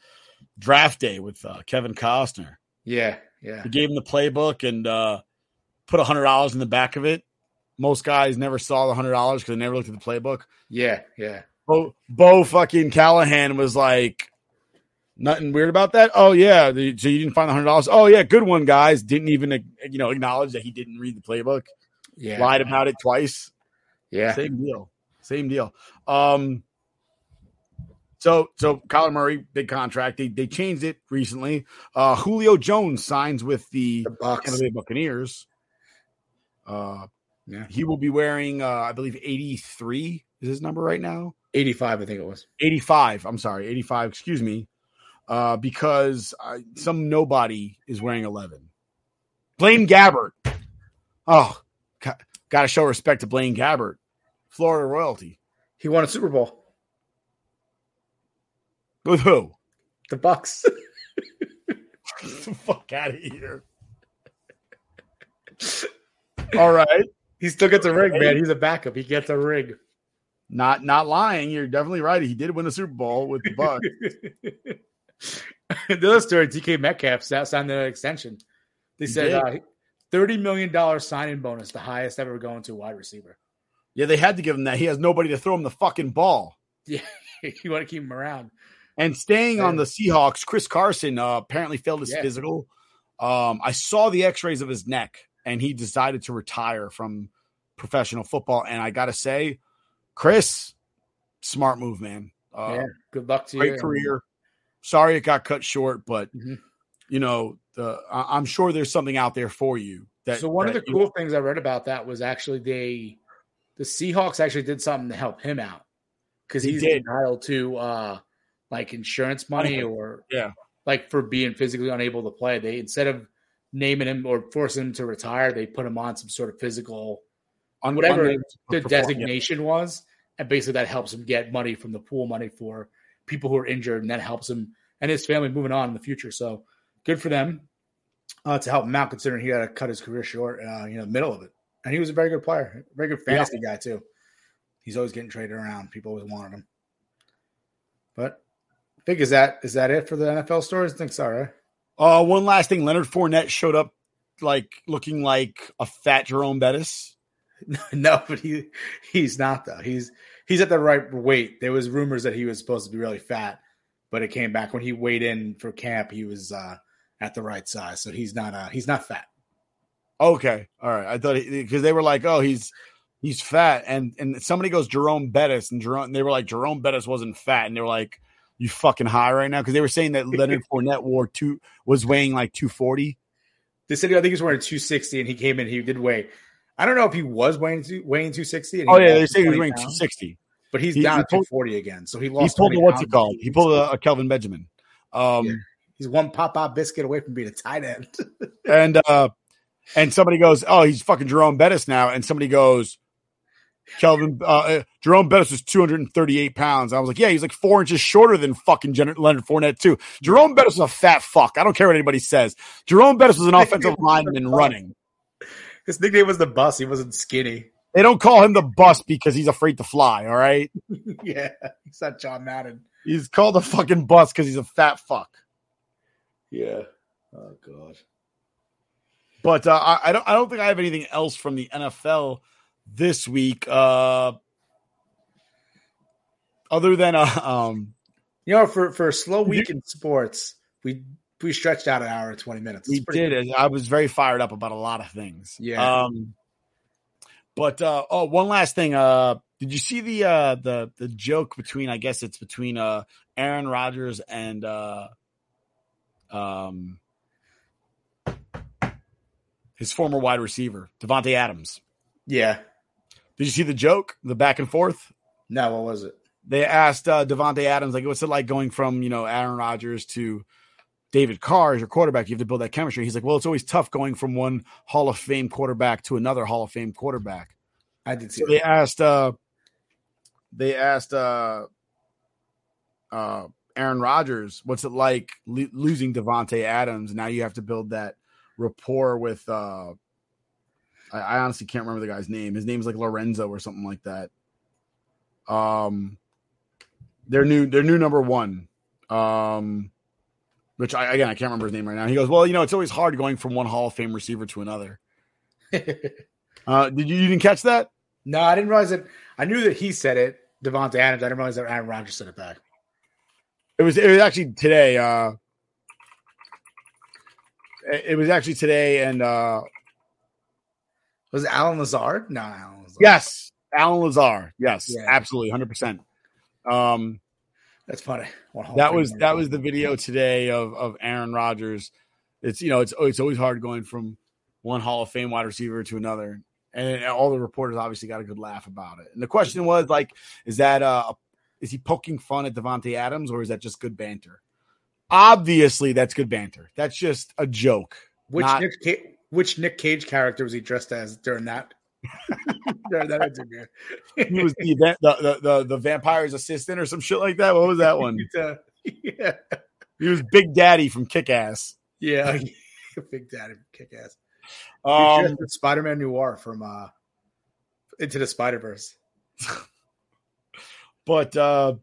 draft day with uh, Kevin Costner. Yeah, yeah. He gave him the playbook and uh, put a hundred dollars in the back of it. Most guys never saw the hundred dollars because they never looked at the playbook. Yeah, yeah. Bo, Bo fucking Callahan was like, nothing weird about that. Oh yeah, the, so you didn't find the hundred dollars. Oh yeah, good one, guys. Didn't even you know acknowledge that he didn't read the playbook. Yeah. Lied about it twice. Yeah. Same deal. Same deal. Um. So so Kyler Murray, big contract. They they changed it recently. Uh Julio Jones signs with the, The Bucks. Buccaneers. Uh Yeah. he will be wearing uh I believe 83 is his number right now. 85, I think it was. 85. I'm sorry, 85, excuse me. Uh because uh, some nobody is wearing 11. Blaine Gabbert. Oh, got to show respect to Blaine Gabbert. Florida royalty. He won a Super Bowl. With who? The Bucks. Get the fuck out of here. All right. he still gets a ring, man. He's a backup. He gets a ring. Not not lying. You're definitely right. He did win a Super Bowl with the Bucks. the other story, DK Metcalf signed an extension. They He said uh, $30 million signing bonus, the highest ever going to a wide receiver. yeah, they had to give him that. He has nobody to throw him the fucking ball. Yeah, you want to keep him around. And staying on the Seahawks, Chris Carson uh, apparently failed his Yeah. physical. Um, I saw the X-rays of his neck, and he decided to retire from professional football. And I got to say, Chris, smart move, man. Uh, yeah, good luck to you. great career. Sorry it got cut short, but Mhm. you know, the, I- I'm sure there's something out there for you. That so one of the that you- cool things I read about that was actually they, the Seahawks actually did something to help him out because They he's did. entitled to uh like insurance money or yeah, like for being physically unable to play. They instead of naming him or forcing him to retire, they put him on some sort of physical, On whatever on the perform- designation was, and basically that helps him get money from the pool money for people who are injured, and that helps him and his family moving on in the future. So good for them uh, to help him out, considering he had to cut his career short, uh, you know, middle of it. And he was a very good player, very good fantasy guy too. He's always getting traded around. People always wanted him. But I think is that is that it for the NFL stories? I think so, right? Uh, one last thing: Leonard Fournette showed up like looking like a fat Jerome Bettis. no, but he he's not though. He's he's at the right weight. There was rumors that he was supposed to be really fat, but it came back when he weighed in for camp. He was uh, at the right size, so he's not uh, he's not fat. Okay, all right. I thought because they were like, oh, he's he's fat, and and somebody goes Jerome Bettis, and Jerome, and they were like Jerome Bettis wasn't fat, and they were like, you fucking high right now because they were saying that Leonard Fournette wore two was weighing like two forty. They said I think he was wearing 260, and he came in. He did weigh. I don't know if he was weighing two, weighing 260. Oh yeah, they say he was weighing pounds, two sixty. but he's He- down he at pulled- 240 again. So he lost. He pulled a what's it called? He pulled a, a Kelvin Benjamin. Um, Yeah. He's one pop out biscuit away from being a tight end. and uh and somebody goes, "Oh, he's fucking Jerome Bettis now," and somebody goes, "Kelvin uh, uh, Jerome Bettis was 238 pounds." I was like, "Yeah, he's like four inches shorter than fucking Jen- Leonard Fournette too." Jerome Bettis was a fat fuck. I don't care what anybody says. Jerome Bettis was an offensive lineman running. His nickname was the bus. He wasn't skinny. They don't call him the bus because he's afraid to fly. All right, yeah, he's not John Madden. he's called the fucking bus because he's a fat fuck. Yeah. Oh god. But uh, I, I don't. I don't think I have anything else from the NFL this week, uh, other than uh, um, You know, for for a slow week in sports, we we stretched out an hour and 20 minutes. we It's did. good. I was very fired up about a lot of things. Yeah. Um, but uh, oh, one last thing. Uh, did you see the uh the the joke between? I guess it's between uh Aaron Rodgers and uh um his former wide receiver Davante Adams. Yeah. Did you see the joke? The back and forth. No, what was it? they asked uh, Davante Adams, like, what's it like going from, you know, Aaron Rodgers to David Carr is your quarterback? You have to build that chemistry. He's like, well, it's always tough going from one Hall of Fame quarterback to another Hall of Fame quarterback. I did see So they asked, uh, they asked, uh, uh, Aaron Rodgers, what's it like lo- losing Davante Adams? Now you have to build that rapport with, uh, I, I honestly can't remember the guy's name. His name's like Lorenzo or something like that. Um, their new their new number one. Um, which I again I can't remember his name right now. He goes, well, you know, it's always hard going from one Hall of Fame receiver to another. Uh, did you you didn't catch that? No, I didn't realize it. I knew that he said it, Davante Adams. I didn't realize that Aaron Rodgers said it back. It was it was actually today. Uh, it was actually today, and uh, Was it Allen Lazard? No, Allen Lazard. yes, Alan Lazar. Yes, Yeah. absolutely, hundred percent. Um, That's funny. One that was that was the video today of of Aaron Rodgers. It's you know it's it's always hard going from one Hall of Fame wide receiver to another, and all the reporters obviously got a good laugh about it. And the question was like, is that uh is he poking fun at Davante Adams or is that just good banter? Obviously, that's good banter. That's just a joke. Which not- Nick Ca- which Nick Cage character was he dressed as during that during that interview? he was the, event, the, the the the vampire's assistant or some shit like that. What was that one? Uh, yeah, He was Big Daddy from Kick Ass. yeah, Big Daddy, from kick ass. Um, Spider Man Noir from uh Into the Spider Verse. but uh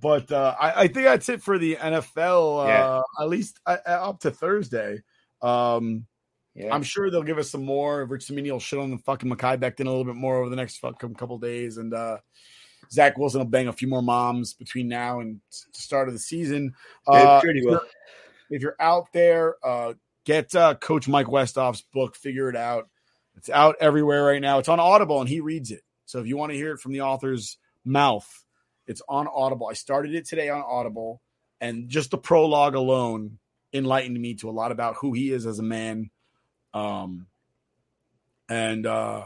but uh I, I think that's it for the NFL uh at least uh, up to Thursday. Um Yeah, I'm sure they'll give us some more. Rich Cimini will shit on the fucking Mekhi Becton a little bit more over the next fucking couple days, and uh Zach Wilson will bang a few more moms between now and the start of the season. Uh, if you're- If you're out there, uh, get uh, Coach Mike Westhoff's book. Figure it out. It's out everywhere right now. It's on Audible, and he reads it. So if you want to hear it from the author's mouth, it's on Audible. I started it today on Audible, and just the prologue alone enlightened me to a lot about who he is as a man, um, and uh,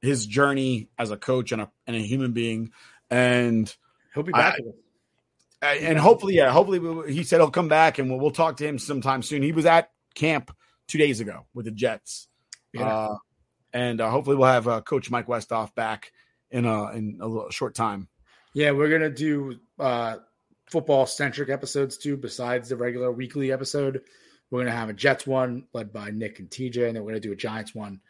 his journey as a coach and a and a human being. And He'll be back. I- and and hopefully, yeah, hopefully he said he'll come back and we'll, we'll talk to him sometime soon. He was at camp two days ago with the Jets, Yeah. uh, and uh, hopefully we'll have uh, Coach Mike Westhoff back in a in a little, short time. Yeah, we're gonna do uh, football centric episodes too, besides the regular weekly episode. We're gonna have a Jets one led by Nick and TJ, and then we're gonna do a Giants one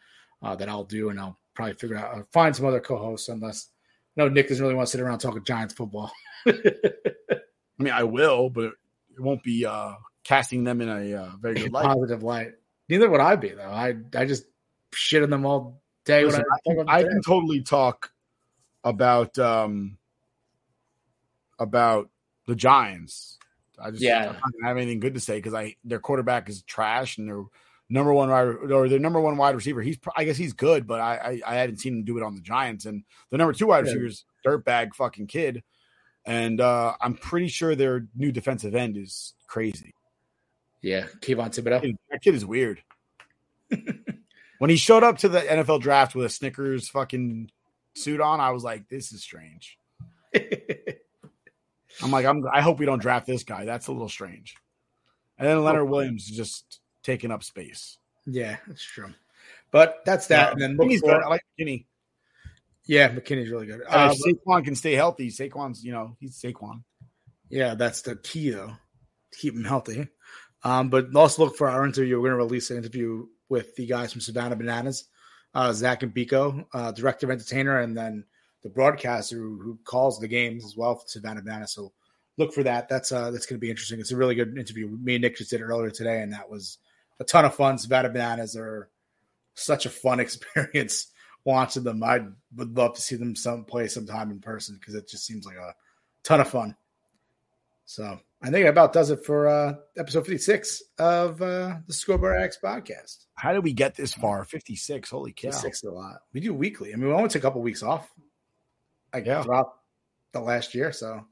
uh, that I'll do, and I'll probably figure out uh, find some other co-hosts unless no Nick doesn't really want to sit around talking Giants football. I mean, I will, but it won't be uh, casting them in a uh, very good light. Positive light. Neither would I be though. I I just shit on them all day. Listen, when I, I, can, I can totally talk about um about the Giants. I just Yeah. Not have anything good to say because I their quarterback is trash and their number one wide or their number one wide receiver. He's I guess he's good, but I I, I haven't seen him do it on the Giants and the number two wide receiver is dirtbag fucking kid. And uh, I'm pretty sure their new defensive end is crazy. yeah, Kayvon Thibodeaux. That kid is weird. when he showed up to the NFL draft with a Snickers fucking suit on, I was like, this is strange. I'm like, I'm, I hope we don't draft this guy. That's a little strange. And then Leonard Williams is just taking up space. Yeah, that's true. But that's that. and then for- good. I like McKinney. yeah, McKinney's really good. Uh, if Saquon can stay healthy. Saquon's, you know, he's Saquon. Yeah, that's the key though, to keep him healthy. Um, but also look for our interview. We're going to release an interview with the guys from Savannah Bananas, uh, Zach and Pico, uh, director of entertainer, and then the broadcaster who, who calls the games as well for Savannah Bananas. So look for that. That's uh, that's going to be interesting. It's a really good interview. Me and Nick just did it earlier today, and that was a ton of fun. Savannah Bananas are such a fun experience watching them. I would love to see them some play sometime in person because it just seems like a ton of fun. So I think that about does it for uh, episode 56 of uh, the Scoreboard X podcast. How did we get this far? 56. Holy cow. 56 is a lot. We do weekly. I mean, we only took a couple weeks off like Yeah. throughout the last year. So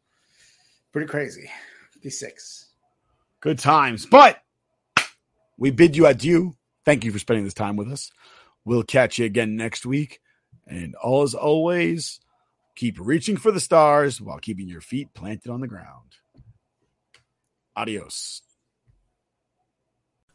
pretty crazy. 56. Good times. But we bid you adieu. Thank you for spending this time with us. We'll catch you again next week. And as always, keep reaching for the stars while keeping your feet planted on the ground. Adios.